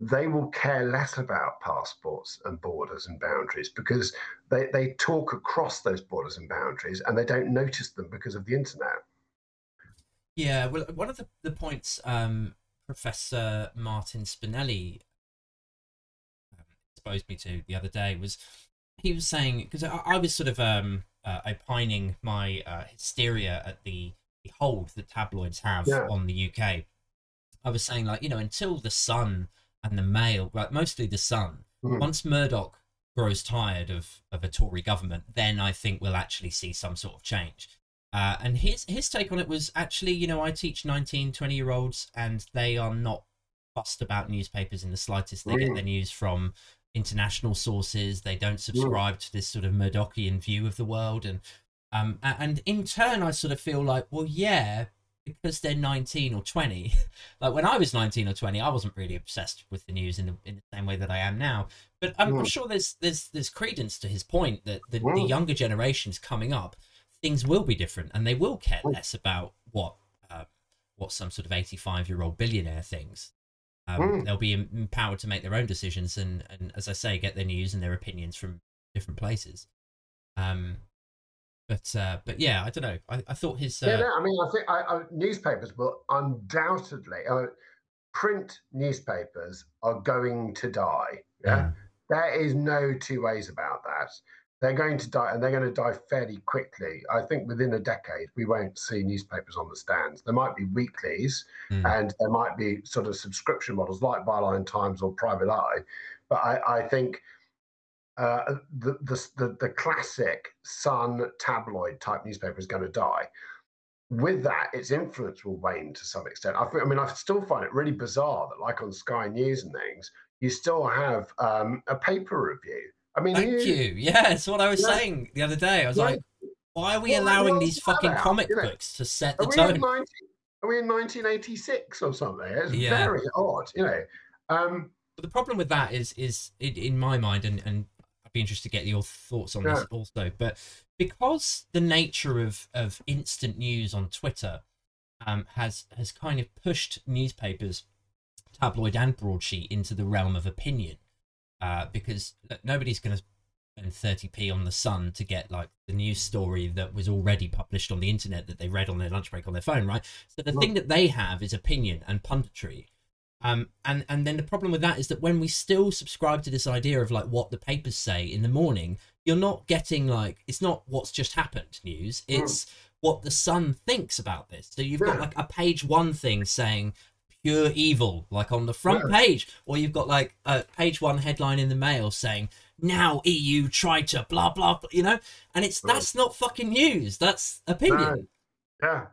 they will care less about passports and borders and boundaries because they, they talk across those borders and boundaries and they don't notice them because of the internet. Yeah, well, one of the, the points um, Professor Martin Spinelli um, exposed me to the other day was he was saying, because I, I, was sort of um, uh, opining my uh, hysteria at the, the hold that tabloids have yeah. on the UK. I was saying, like, you know, until the Sun and the Mail, right, mostly the Sun. Mm-hmm. Once Murdoch grows tired of, of a Tory government, then I think we'll actually see some sort of change. Uh, and his his take on it was actually, you know, I teach 19, 20 year olds, and they are not fussed about newspapers in the slightest. They mm. get their news from international sources. They don't subscribe mm. to this sort of Murdochian view of the world, and um, and in turn, I sort of feel like, well, yeah, because they're 19 or 20 like when i was 19 or 20 i wasn't really obsessed with the news in the, in the same way that i am now. But i'm, I'm sure there's there's there's credence to his point that the, the younger generations coming up things will be different and they will care less about what uh, what some sort of 85 year old billionaire thinks. Um, mm. they'll be empowered to make their own decisions and and as i say get their news and their opinions from different places. Um but uh, but yeah, I don't know. I, I thought his uh... yeah. No, I mean, I think I, I, newspapers will undoubtedly uh, print newspapers are going to die. Yeah, mm. there is no two ways about that. They're going to die, and they're going to die fairly quickly. I think within a decade, we won't see newspapers on the stands. There might be weeklies, mm. and there might be sort of subscription models like Byline Times or Private Eye. But I, I think uh, the, the, the, the classic Sun tabloid type newspaper is going to die. With that, its influence will wane to some extent. I, I mean, I still find it really bizarre that, like on Sky News and things, you still have um, a paper review. I mean, thank you. you. Yeah, it's what I was yeah. saying the other day. I was yeah. like, why are we allowing these fucking about? comic you know, books to set the are tone? 19, are we in 1986 or something? It's yeah. very odd, you know. Um, but the problem with that is, is in, in my mind, and, and be interested to get your thoughts on yeah. this also. But because the nature of of instant news on Twitter um, has has kind of pushed newspapers, tabloid and broadsheet, into the realm of opinion, uh, because nobody's going to spend 30p on the Sun to get like the news story that was already published on the internet that they read on their lunch break on their phone, right? So the thing that they have is opinion and punditry. Um, and and then the problem with that is that when we still subscribe to this idea of like what the papers say in the morning, you're not getting like it's not what's just happened news. Hmm. It's mm. what the Sun thinks about this. So you've got like a page one thing saying pure evil, like on the front yeah. page, or you've got like a page one headline in the Mail saying now EU tried to blah blah, blah you know, and it's that's not fucking news. That's opinion. Yeah.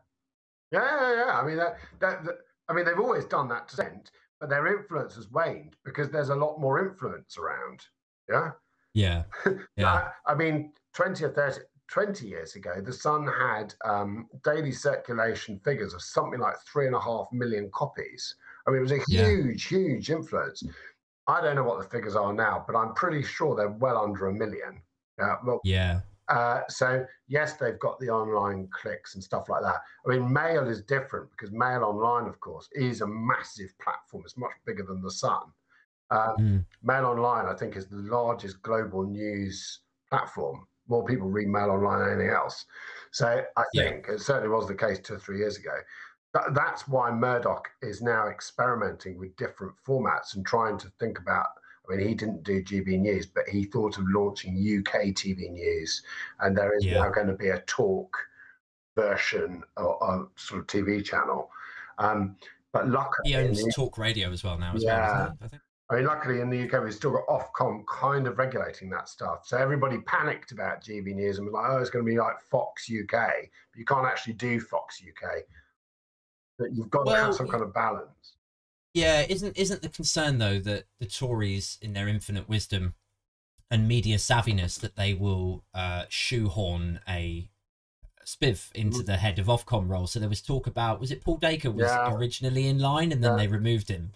yeah, yeah, yeah. I mean that, that, that I mean they've always done that to send but their influence has waned because there's a lot more influence around. Yeah. Yeah. Yeah. I, mean, 20 or 30, 20 years ago, The Sun had um, daily circulation figures of something like three and a half million copies. I mean, it was a huge, yeah. huge influence. I don't know what the figures are now, but I'm pretty sure they're well under a million. Uh, well, yeah. Uh, so yes, they've got the online clicks and stuff like that. I mean, Mail is different because Mail Online, of course, is a massive platform. It's much bigger than the Sun. Um, mm. Mail Online, I think, is the largest global news platform. More people read Mail Online than anything else. So I think yeah. it certainly was the case two or three years ago. that's why Murdoch is now experimenting with different formats and trying to think about I mean, he didn't do GB News, but he thought of launching UK TV News, and there is yeah. now going to be a talk version of, sort of TV channel. Um, but luckily, he owns the, Talk Radio as well now. As yeah, well, I think. I mean, luckily in the UK, we've still got Ofcom kind of regulating that stuff. So everybody panicked about GB News and was like, "Oh, it's going to be like Fox UK," but you can't actually do Fox UK. But you've got well, to have some kind of balance. Yeah, isn't isn't the concern though that the Tories, in their infinite wisdom and media savviness, that they will uh, shoehorn a spiv into mm. the head of Ofcom role? So there was talk about was it Paul Dacre was yeah. originally in line and then yeah. they removed him.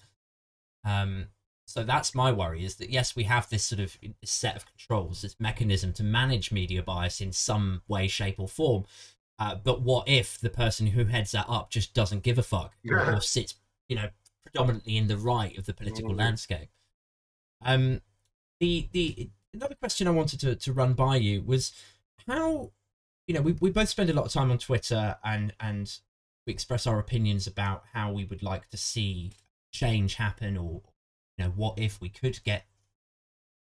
Um, so that's my worry is that yes, we have this sort of set of controls, this mechanism to manage media bias in some way, shape, or form. Uh, but what if the person who heads that up just doesn't give a fuck yeah. or, or sits, you know, predominantly in the right of the political mm. landscape. Um, the the another question I wanted to, to run by you was how you know we, we both spend a lot of time on Twitter and and we express our opinions about how we would like to see change happen or you know what if we could get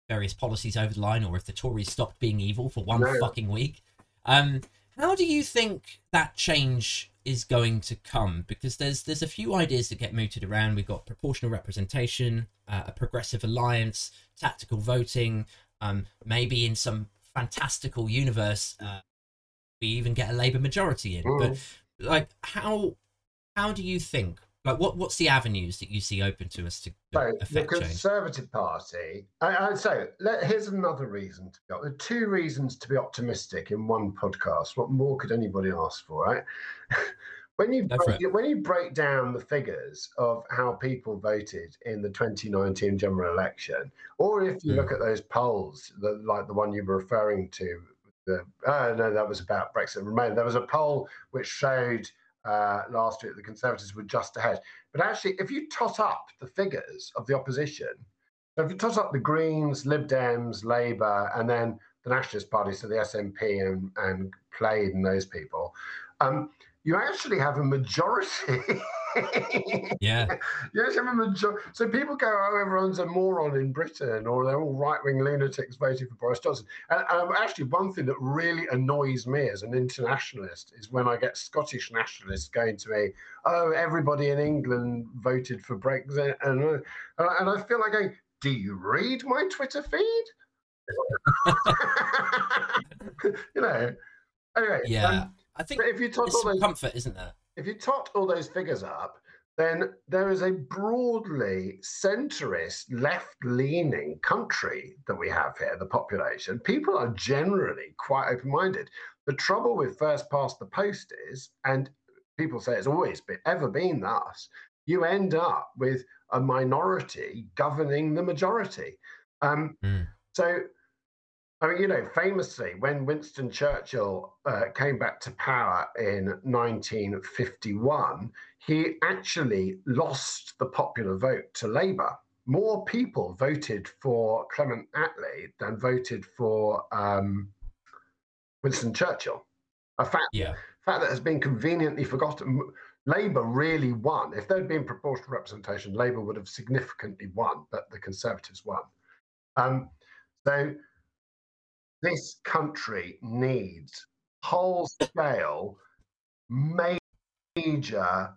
various policies over the line or if the Tories stopped being evil for one fucking week. Um, how do you think that change is going to come because there's there's a few ideas that get mooted around. We've got proportional representation, uh, a progressive alliance, tactical voting. Um, maybe in some fantastical universe, uh, we even get a Labour majority in. Mm. But like, how how do you think? Like, what what's the avenues that you see open to us to so the Conservative change? Party? I, would say let, here's another reason to be. There are two reasons to be optimistic in one podcast. What more could anybody ask for, right? When you Go break, when you break down the figures of how people voted in the 2019 general election, or if you Mm. look at those polls, the, like the one you were referring to, the oh no, that was about Brexit and Remain. There was a poll which showed uh, last week the Conservatives were just ahead. But actually, if you tot up the figures of the opposition, so if you tot up the Greens, Lib Dems, Labour, and then the Nationalist Party, so the SNP and, and Plaid and those people, um, you actually have a majority. Yeah. actually have a. So people go, oh, everyone's a moron in Britain, or they're all right wing lunatics voting for Boris Johnson. And um, actually, one thing that really annoys me as an internationalist is when I get Scottish nationalists going to me, oh, everybody in England voted for Brexit. And, uh, and I feel like going, do you read my Twitter feed? you know. Anyway, Yeah. um, I think if you tot there's all those, comfort, isn't there? If you tot all those figures up, then there is a broadly centrist, left-leaning country that we have here. The population, people are generally quite open-minded. The trouble with first past the post is, and people say it's always been ever been thus, you end up with a minority governing the majority. Um, Mm. So, I mean, you know, famously, when Winston Churchill uh, came back to power in 1951, he actually lost the popular vote to Labour. More people voted for Clement Attlee than voted for um, Winston Churchill. A fact Yeah. fact that has been conveniently forgotten. Labour really won. If there'd been proportional representation, Labour would have significantly won, but the Conservatives won. Um, so this country needs whole scale, major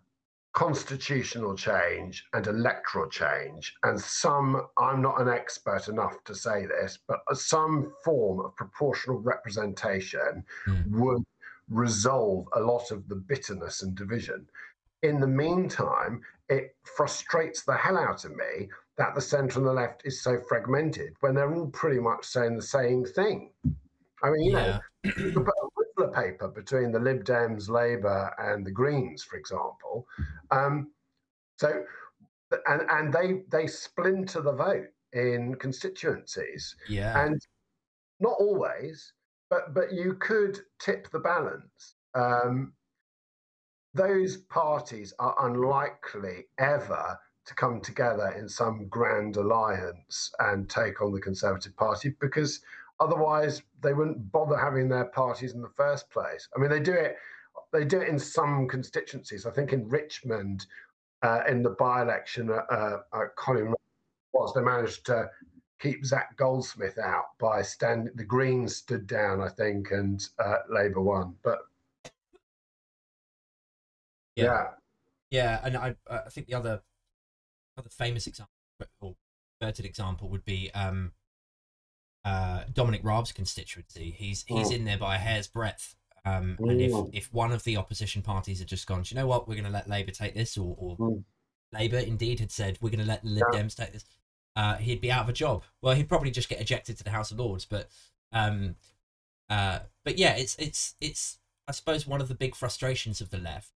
constitutional change and electoral change, and some, I'm not an expert enough to say this, but some form of proportional representation Mm. would resolve a lot of the bitterness and division. In the meantime, it frustrates the hell out of me that the centre and the left is so fragmented when they're all pretty much saying the same thing. I mean, you know, you could put a Rizla paper between the Lib Dems, Labour, and the Greens, for example. Um, so, and and they they splinter the vote in constituencies, Yeah. and not always, but but you could tip the balance. Um, those parties are unlikely ever to come together in some grand alliance and take on the Conservative Party because otherwise they wouldn't bother having their parties in the first place. I mean, they do it. They do it in some constituencies. I think in Richmond, uh, in the by-election, uh, uh, Colin was they managed to keep Zach Goldsmith out by standing. The Greens stood down, I think, and uh, Labour won. But Yeah. yeah, Yeah, and I I think the other other famous example or inverted example would be um uh Dominic Raab's constituency. He's he's Mm. in there by a hair's breadth. Um and if Mm. if one of the opposition parties had just gone, "Do you know what, we're gonna let Labour take this or, or Mm. Labour indeed had said we're gonna let the Lib Yeah. Dems take this, uh he'd be out of a job. Well he'd probably just get ejected to the House of Lords, but um uh but yeah, it's it's it's I suppose one of the big frustrations of the left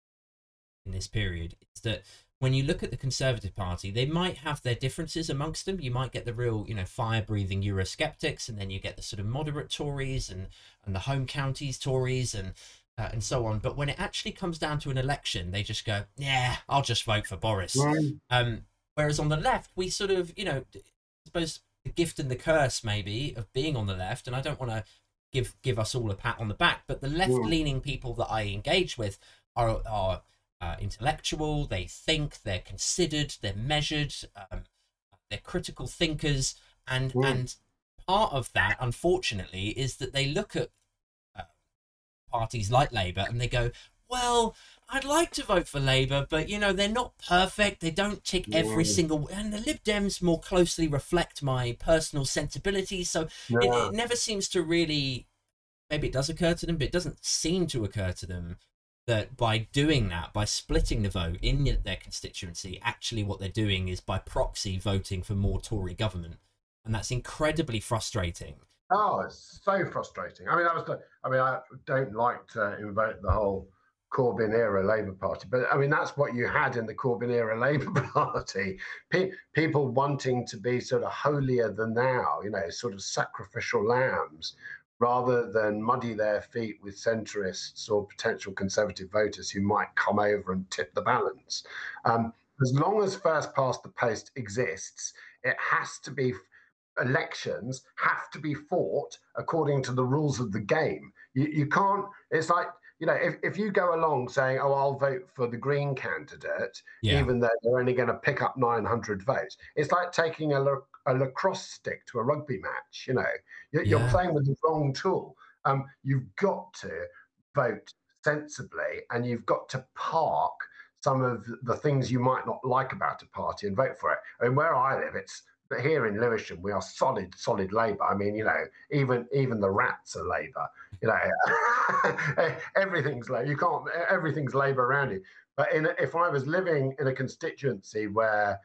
in this period is that when you look at the Conservative Party, they might have their differences amongst them. You might get the real, you know, fire-breathing Eurosceptics, and then you get the sort of moderate Tories and and the home counties Tories and uh, and so on. But when it actually comes down to an election, they just go, "Yeah, I'll just vote for Boris." Mm. Um, whereas on the left, we sort of, you know, I suppose the gift and the curse maybe of being on the left, and I don't want to give give us all a pat on the back, but the left-leaning people that I engage with are are uh, intellectual. They think, they're considered, they're measured, um, they're critical thinkers, and Mm. and part of that, unfortunately, is that they look at uh, parties like Labour and they go, well. I'd like to vote for Labour, but you know they're not perfect. They don't tick every Mm. single, and the Lib Dems more closely reflect my personal sensibilities. So it, it never seems to really maybe it does occur to them but it doesn't seem to occur to them that by doing that by splitting the vote in their constituency actually what they're doing is by proxy voting for more tory government and that's incredibly frustrating Oh, it's so frustrating. I mean, I was. I mean, I don't like to invoke the whole Corbyn era Labour Party. But I mean, that's what you had in the Corbyn era Labour Party. Pe- people wanting to be sort of holier than thou, you know, sort of sacrificial lambs, rather than muddy their feet with centrists or potential conservative voters who might come over and tip the balance. Um, as long as first past the post exists, it has to be elections have to be fought according to the rules of the game. You, you can't, it's like you know, if, if you go along saying, oh, I'll vote for the Green candidate, yeah. even though they're only going to pick up 900 votes, it's like taking a, a lacrosse stick to a rugby match. You know, you're, yeah. you're playing with the wrong tool. Um, you've got to vote sensibly and you've got to park some of the things you might not like about a party and vote for it. I mean, where I live, it's but here in Lewisham, we are solid, solid Labour. I mean, you know, even even the rats are Labour. You know, everything's Labour. You can't. Everything's Labour around you. But in, if I was living in a constituency where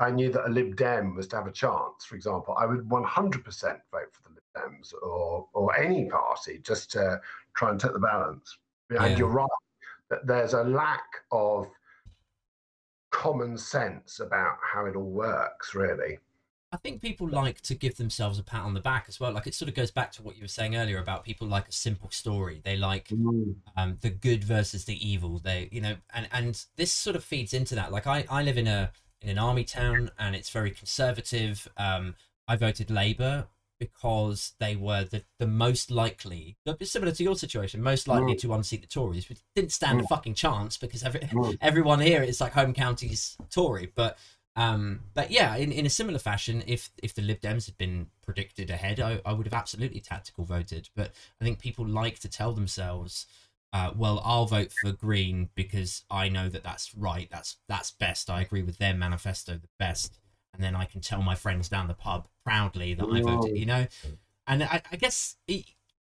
I knew that a Lib Dem was to have a chance, for example, I would 100% vote for the Lib Dems or or any party just to try and take the balance. Yeah. And you're right that there's a lack of common sense about how it all works, really. I think people like to give themselves a pat on the back as well. Like it sort of goes back to what you were saying earlier about people like a simple story. They like mm. um, the good versus the evil. They, you know, and and this sort of feeds into that. Like I, I live in a in an army town and it's very conservative. Um, I voted Labour because they were the, the most likely, similar to your situation, most likely mm. to unseat the Tories, which didn't stand mm. a fucking chance because every, mm. everyone here is like home counties Tory. But um, but yeah, in, in a similar fashion, if if the Lib Dems had been predicted ahead, I, I would have absolutely tactical voted. But I think people like to tell themselves, uh, well, I'll vote for Green because I know that that's right. That's that's best. I agree with their manifesto the best, and then I can tell my friends down the pub proudly that I voted. You know, and I, I guess. It,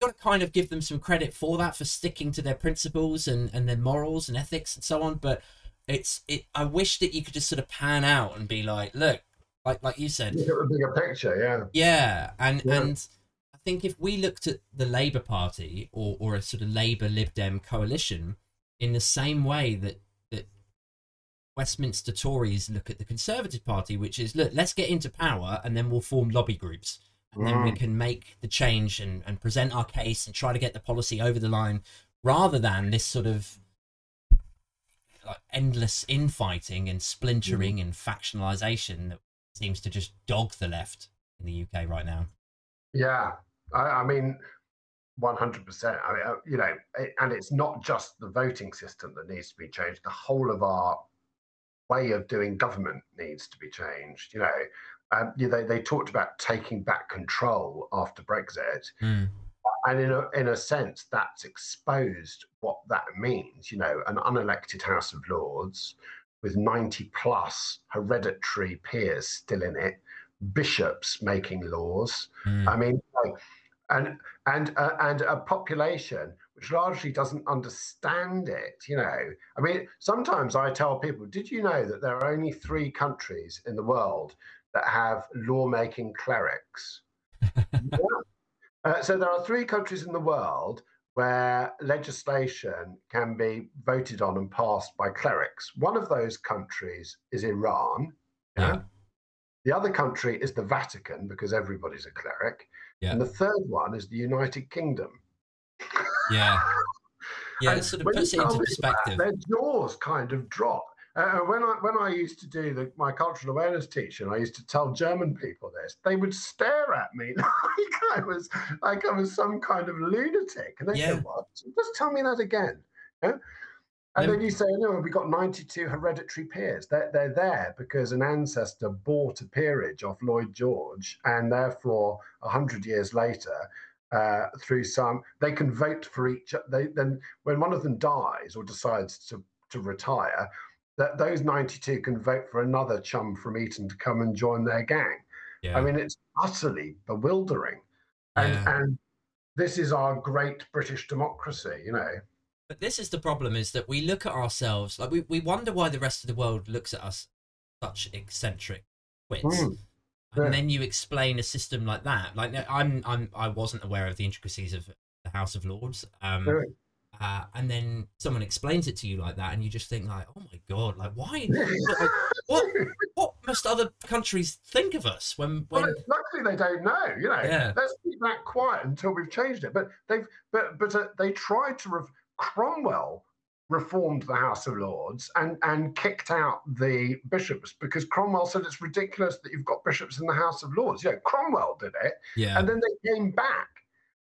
got to kind of give them some credit for that for sticking to their principles and, and their morals and ethics and so on but it's it. I wish that you could just sort of pan out and be like, look, like like you said, you a bigger picture, yeah, yeah, and yeah. and think if we looked at the Labour Party or or a sort of Labour Lib Dem coalition in the same way that that Westminster Tories look at the Conservative Party, which is look, let's get into power and then we'll form lobby groups. And then we mm. can make the change and, and present our case and try to get the policy over the line rather than this sort of like endless infighting and splintering mm. and factionalization that seems to just dog the left in the UK right now. Yeah, I, I mean, one hundred percent. I mean, uh, you know, it, and it's not just the voting system that needs to be changed. The whole of our way of doing government needs to be changed. You know, um, you know, they they talked about taking back control after Brexit. Mm and in a, in a sense, that's exposed what that means. You know, an unelected House of Lords with 90 plus hereditary peers still in it, bishops making laws. Mm. I mean, like, and and uh, and a population which largely doesn't understand it. You know, I mean, sometimes I tell people, did you know that there are only three countries in the world that have lawmaking clerics? yeah. Uh, so there are three countries in the world where legislation can be voted on and passed by clerics. One of those countries is Iran. Yeah. yeah. The other country is the Vatican because everybody's a cleric. Yeah. And the third one is the United Kingdom. Yeah. Yeah, it sort of puts it into perspective. That, their jaws kind of drop. Uh, when I when I used to do the, my cultural awareness teaching, I used to tell German people this. They would stare at me like I was like I was some kind of lunatic, and they yeah. say, "What? Just tell me that again." Yeah? And then you say, "No, we've got 92 hereditary peers. They're they're there because an ancestor bought a peerage off Lloyd George, and therefore, hundred years later." Uh, through some, they can vote for each. They then, when one of them dies or decides to to retire, that those 92 can vote for another chum from Eton to come and join their gang. Yeah. I mean, it's utterly bewildering. And, yeah. and this is our great British democracy, you know. But this is the problem is that we look at ourselves, like we, we wonder why the rest of the world looks at us such eccentric wits. Mm. And yeah. then you explain a system like that. Like I'm I'm I wasn't aware of the intricacies of the House of Lords. Um, uh, and then someone explains it to you like that, and you just think like, "Oh my god! Like, why? like, what? What must other countries think of us when? when... Well, luckily, they don't know. You know, Yeah. let's keep that quiet until we've changed it. But they've, but but uh, they tried to. Re- Cromwell reformed the House of Lords and and kicked out the bishops because Cromwell said it's ridiculous that you've got bishops in the House of Lords. You know, Cromwell did it, yeah, and then they came back.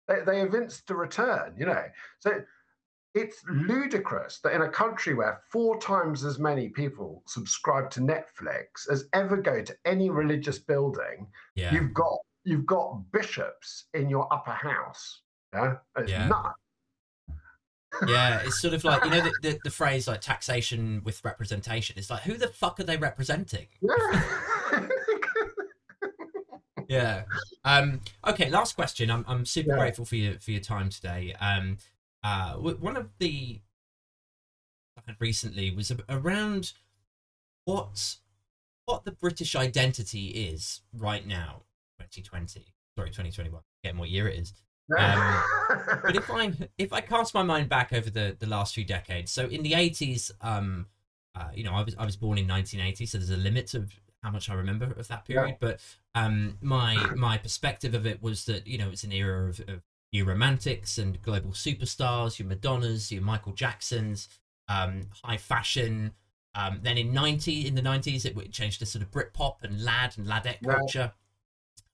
They, they evinced a return, you know. So it's ludicrous that in a country where four times as many people subscribe to Netflix as ever go to any religious building, yeah, you've got you've got bishops in your upper house. Yeah, it's Yeah. nuts. Yeah. It's sort of like you know the, the, the phrase like taxation with representation. It's like who the fuck are they representing? Yeah. Yeah. Um. Okay. Last question. I'm I'm super Yeah. grateful for your for your time today. Um. Uh. One of the I had recently was around what what the British identity is right now, 2020. Sorry, 2021. Getting what year it is. Um, But if I if I cast my mind back over the the last few decades, so in the 80s, um, uh, you know, I was I was born in 1980, so there's a limit of how much I remember of that period. But um, my my perspective of it was that you know it's an era of, of new romantics and global superstars, your Madonnas, your Michael Jacksons, um, high fashion. Um, then in 90 in the 90s, it, it changed to sort of Britpop and lad and ladette Yeah. culture.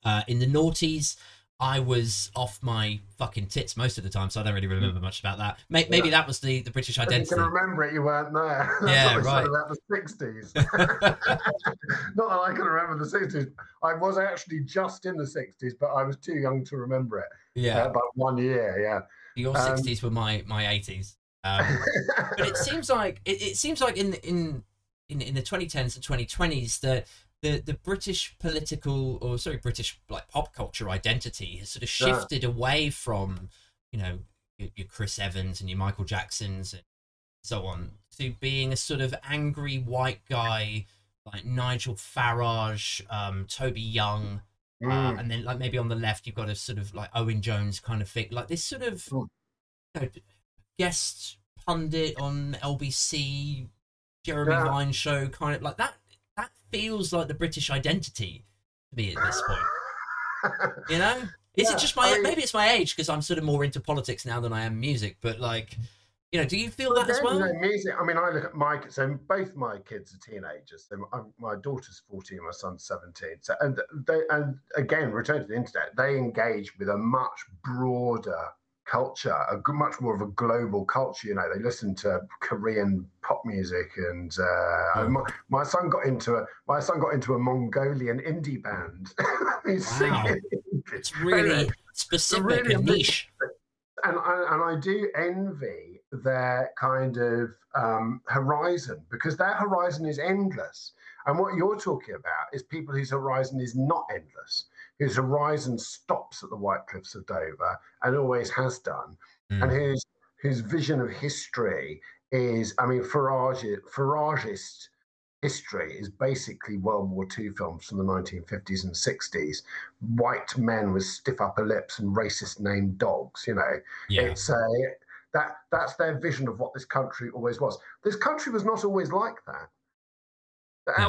Uh, in the noughties, I was off my fucking tits most of the time, so I don't really remember much about that. Maybe Yeah. that was the, the British If you identity. can remember it, you weren't there. Yeah, right. About the sixties. Not that I can remember the sixties. I was actually just in the sixties, but I was too young to remember it. yeah, Uh, about one year, yeah. your um, 60s were my my 80s. Um, but it seems like it, it seems like in in in in the 2010s and 2020s the the the British political or sorry British like pop culture identity has sort of Yeah. shifted away from you know your, your Chris Evans and your Michael Jacksons and so on to being a sort of angry white guy like Nigel Farage, um, Toby Young, uh, Mm. and then like maybe on the left you've got a sort of like Owen Jones kind of thing, like this sort of Mm. you know, guest pundit on LBC, Jeremy Yeah. Vine show, kind of like that. Feels like the British identity to me at this point. You know, is Yeah, it just my I mean- maybe it's my age because I'm sort of more into politics now than I am music, but like, you know, do you feel that as well? you know, music. I mean, I look at my so both my kids are teenagers. So my, my daughter's fourteen, my son's seventeen. So and they and again, return to the internet. They engage with a much broader culture, a much more of a global culture. You know, they listen to Korean pop music, and uh, my, my son got into a my son got into a Mongolian indie band. Wow. It's really specific really and niche. and I, and I do envy their kind of um, horizon because their horizon is endless. And what you're talking about is people whose horizon is not endless, whose horizon stops at the White Cliffs of Dover and always has done, Mm. and whose whose vision of history is, I mean, Farage, Farageist history is basically World War II films from the 1950s and 60s. White men with stiff upper lips and racist named dogs, you know. Yeah, It's a that that's their vision of what this country always was. This country was not always like that,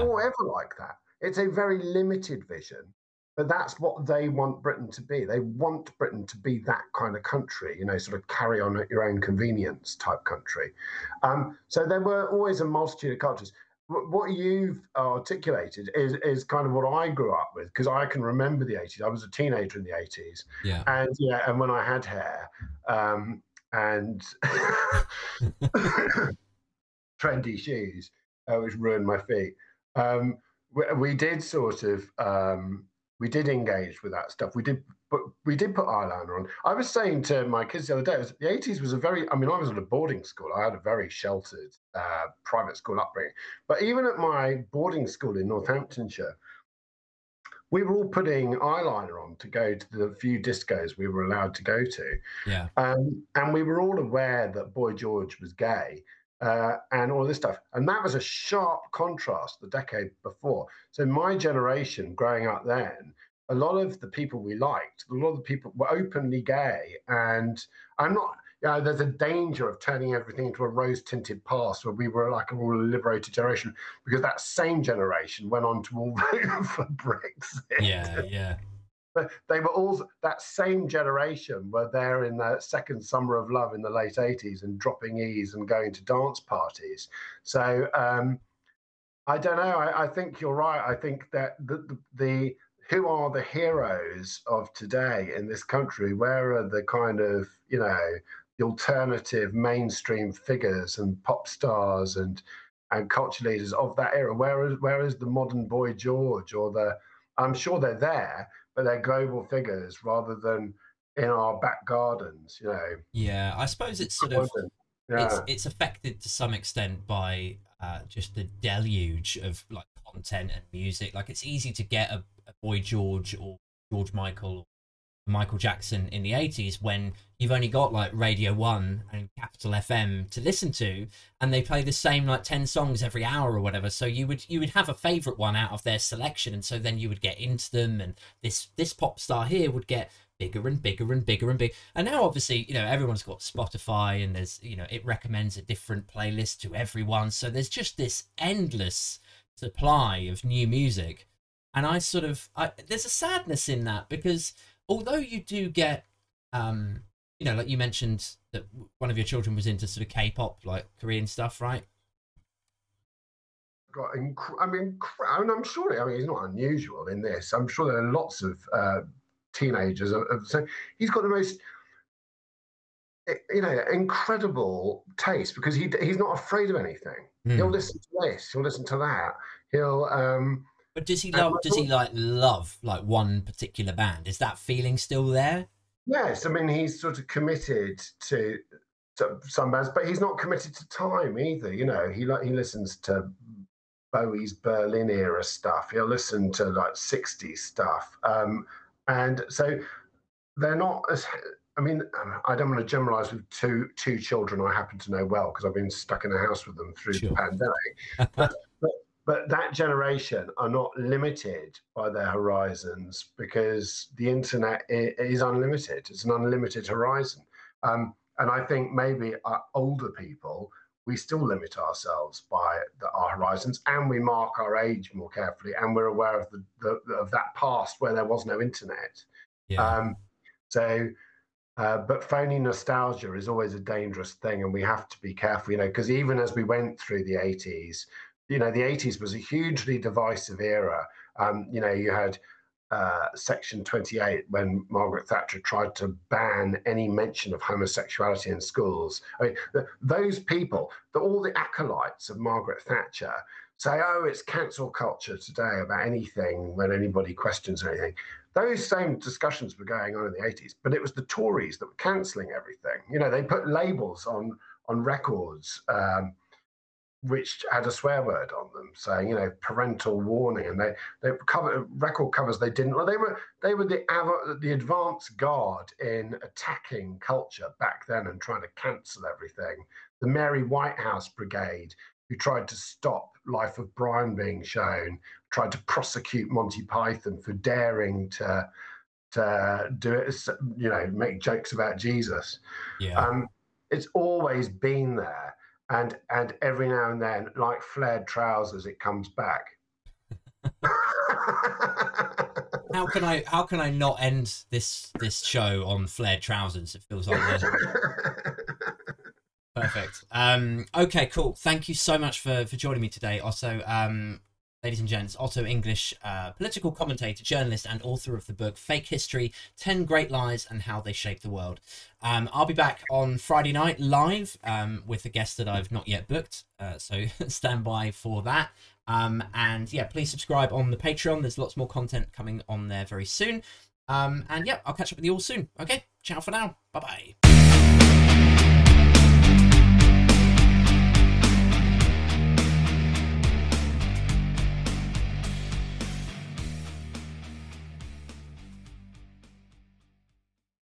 or ever like that. It's a very limited vision, but that's what they want Britain to be. They want Britain to be that kind of country, you know, sort of carry on at your own convenience type country. Um, so there were always a multitude of cultures. What you've articulated is, is kind of what I grew up with because I can remember the 80s. I was a teenager in the 80s yeah, and yeah, and when I had hair, um, and trendy shoes, uh, which ruined my feet. Um, we, we did sort of um, we did engage with that stuff. We did, but we did put eyeliner on. I was saying to my kids the other day, was, the eighties was a very. I mean, I was at a boarding school. I had a very sheltered uh, private school upbringing. But even at my boarding school in Northamptonshire, we were all putting eyeliner on to go to the few discos we were allowed to go to. yeah, Um, and we were all aware that Boy George was gay uh, and all this stuff. And that was a sharp contrast the decade before. So, my generation growing up then, a lot of the people we liked, a lot of the people were openly gay. And I'm not, you know, there's a danger of turning everything into a rose-tinted past where we were like a more liberated generation because that same generation went on to all vote for Brexit. Yeah, yeah. But they were all that same generation were there in the second summer of love in the late 80s and dropping E's and going to dance parties. So um, I don't know. I, I, think you're right. I think that the, the, the who are the heroes of today in this country? Where are the kind of you know the alternative mainstream figures and pop stars and and culture leaders of that era? Where is where is the modern boy George or the? I'm sure they're there, but they're global figures rather than in our back gardens. You know. Yeah, I suppose it's sort of. Yeah. It's it's affected to some extent by uh, just the deluge of like content and music. Like it's easy to get a, a Boy George or George Michael Michael Jackson in the 80s when you've only got like Radio 1 and Capital FM to listen to and they play the same like 10 songs every hour or whatever. So you would you would have a favorite one out of their selection and so then you would get into them and this this pop star here would get bigger and bigger and bigger and big and now obviously you know everyone's got Spotify and there's you know it recommends a different playlist to everyone. So there's just this endless supply of new music. And I sort of I, there's a sadness in that because although you do get um you know like you mentioned that one of your children was into sort of k-pop like korean stuff right? Got inc- i mean I i'm sure i mean he's not unusual in this. I'm sure there are lots of uh, teenagers so he's got the most eh, you know incredible taste because he he's not afraid of anything. Mm. he'll listen to this he'll listen to that. He'll um but does he love? Does he like love like one particular band? Is that feeling still there? Yes, I mean he's sort of committed to, to some bands, but he's not committed to time either. You know, he like he listens to Bowie's Berlin era stuff. He'll listen to like '60s stuff, um, and so they're not as. I mean, I don't want to generalize with two two children I happen to know well because I've been stuck in a house with them through sure. the pandemic. But but that generation are not limited by their horizons because the internet is unlimited. It's an unlimited horizon. Um, and I think maybe our older people, we still limit ourselves by the, our horizons and we mark our age more carefully and we're aware of the, the of that past where there was no internet. Yeah. Um, so, uh, but phony nostalgia is always a dangerous thing and we have to be careful, you know, because even as we went through the 80s, you know, the 80s was a hugely divisive era. Um, you know, you had uh, Section 28 when Margaret Thatcher tried to ban any mention of homosexuality in schools. I mean, the, those people, the, all the acolytes of Margaret Thatcher, say, oh, it's cancel culture today about anything when anybody questions anything. Those same discussions were going on in the 80s, but it was the Tories that were cancelling everything. You know, they put labels on on records. Um, which had a swear word on them, saying you know parental warning, and they they cover record covers they didn't. Well, they were they were the the advance guard in attacking culture back then and trying to cancel everything. The Mary Whitehouse Brigade, who tried to stop Life of Brian being shown, tried to prosecute Monty Python for daring to to do it, you know, make jokes about Jesus. Yeah. Um, it's always been there and and every now and then, like flared trousers, it comes back. how can I how can I not end this this show on flared trousers? It feels like Perfect. Um, okay, cool. Thank you so much for for joining me today. Also, um, ladies and gents, Otto English, uh, political commentator, journalist, and author of the book Fake History 10 Great Lies and How They Shaped the World. Um, I'll be back on Friday night live um, with a guest that I've not yet booked, uh, so stand by for that. Um, and yeah, please subscribe on the Patreon. There's lots more content coming on there very soon. Um, and yeah, I'll catch up with you all soon. Okay, ciao for now. Bye bye.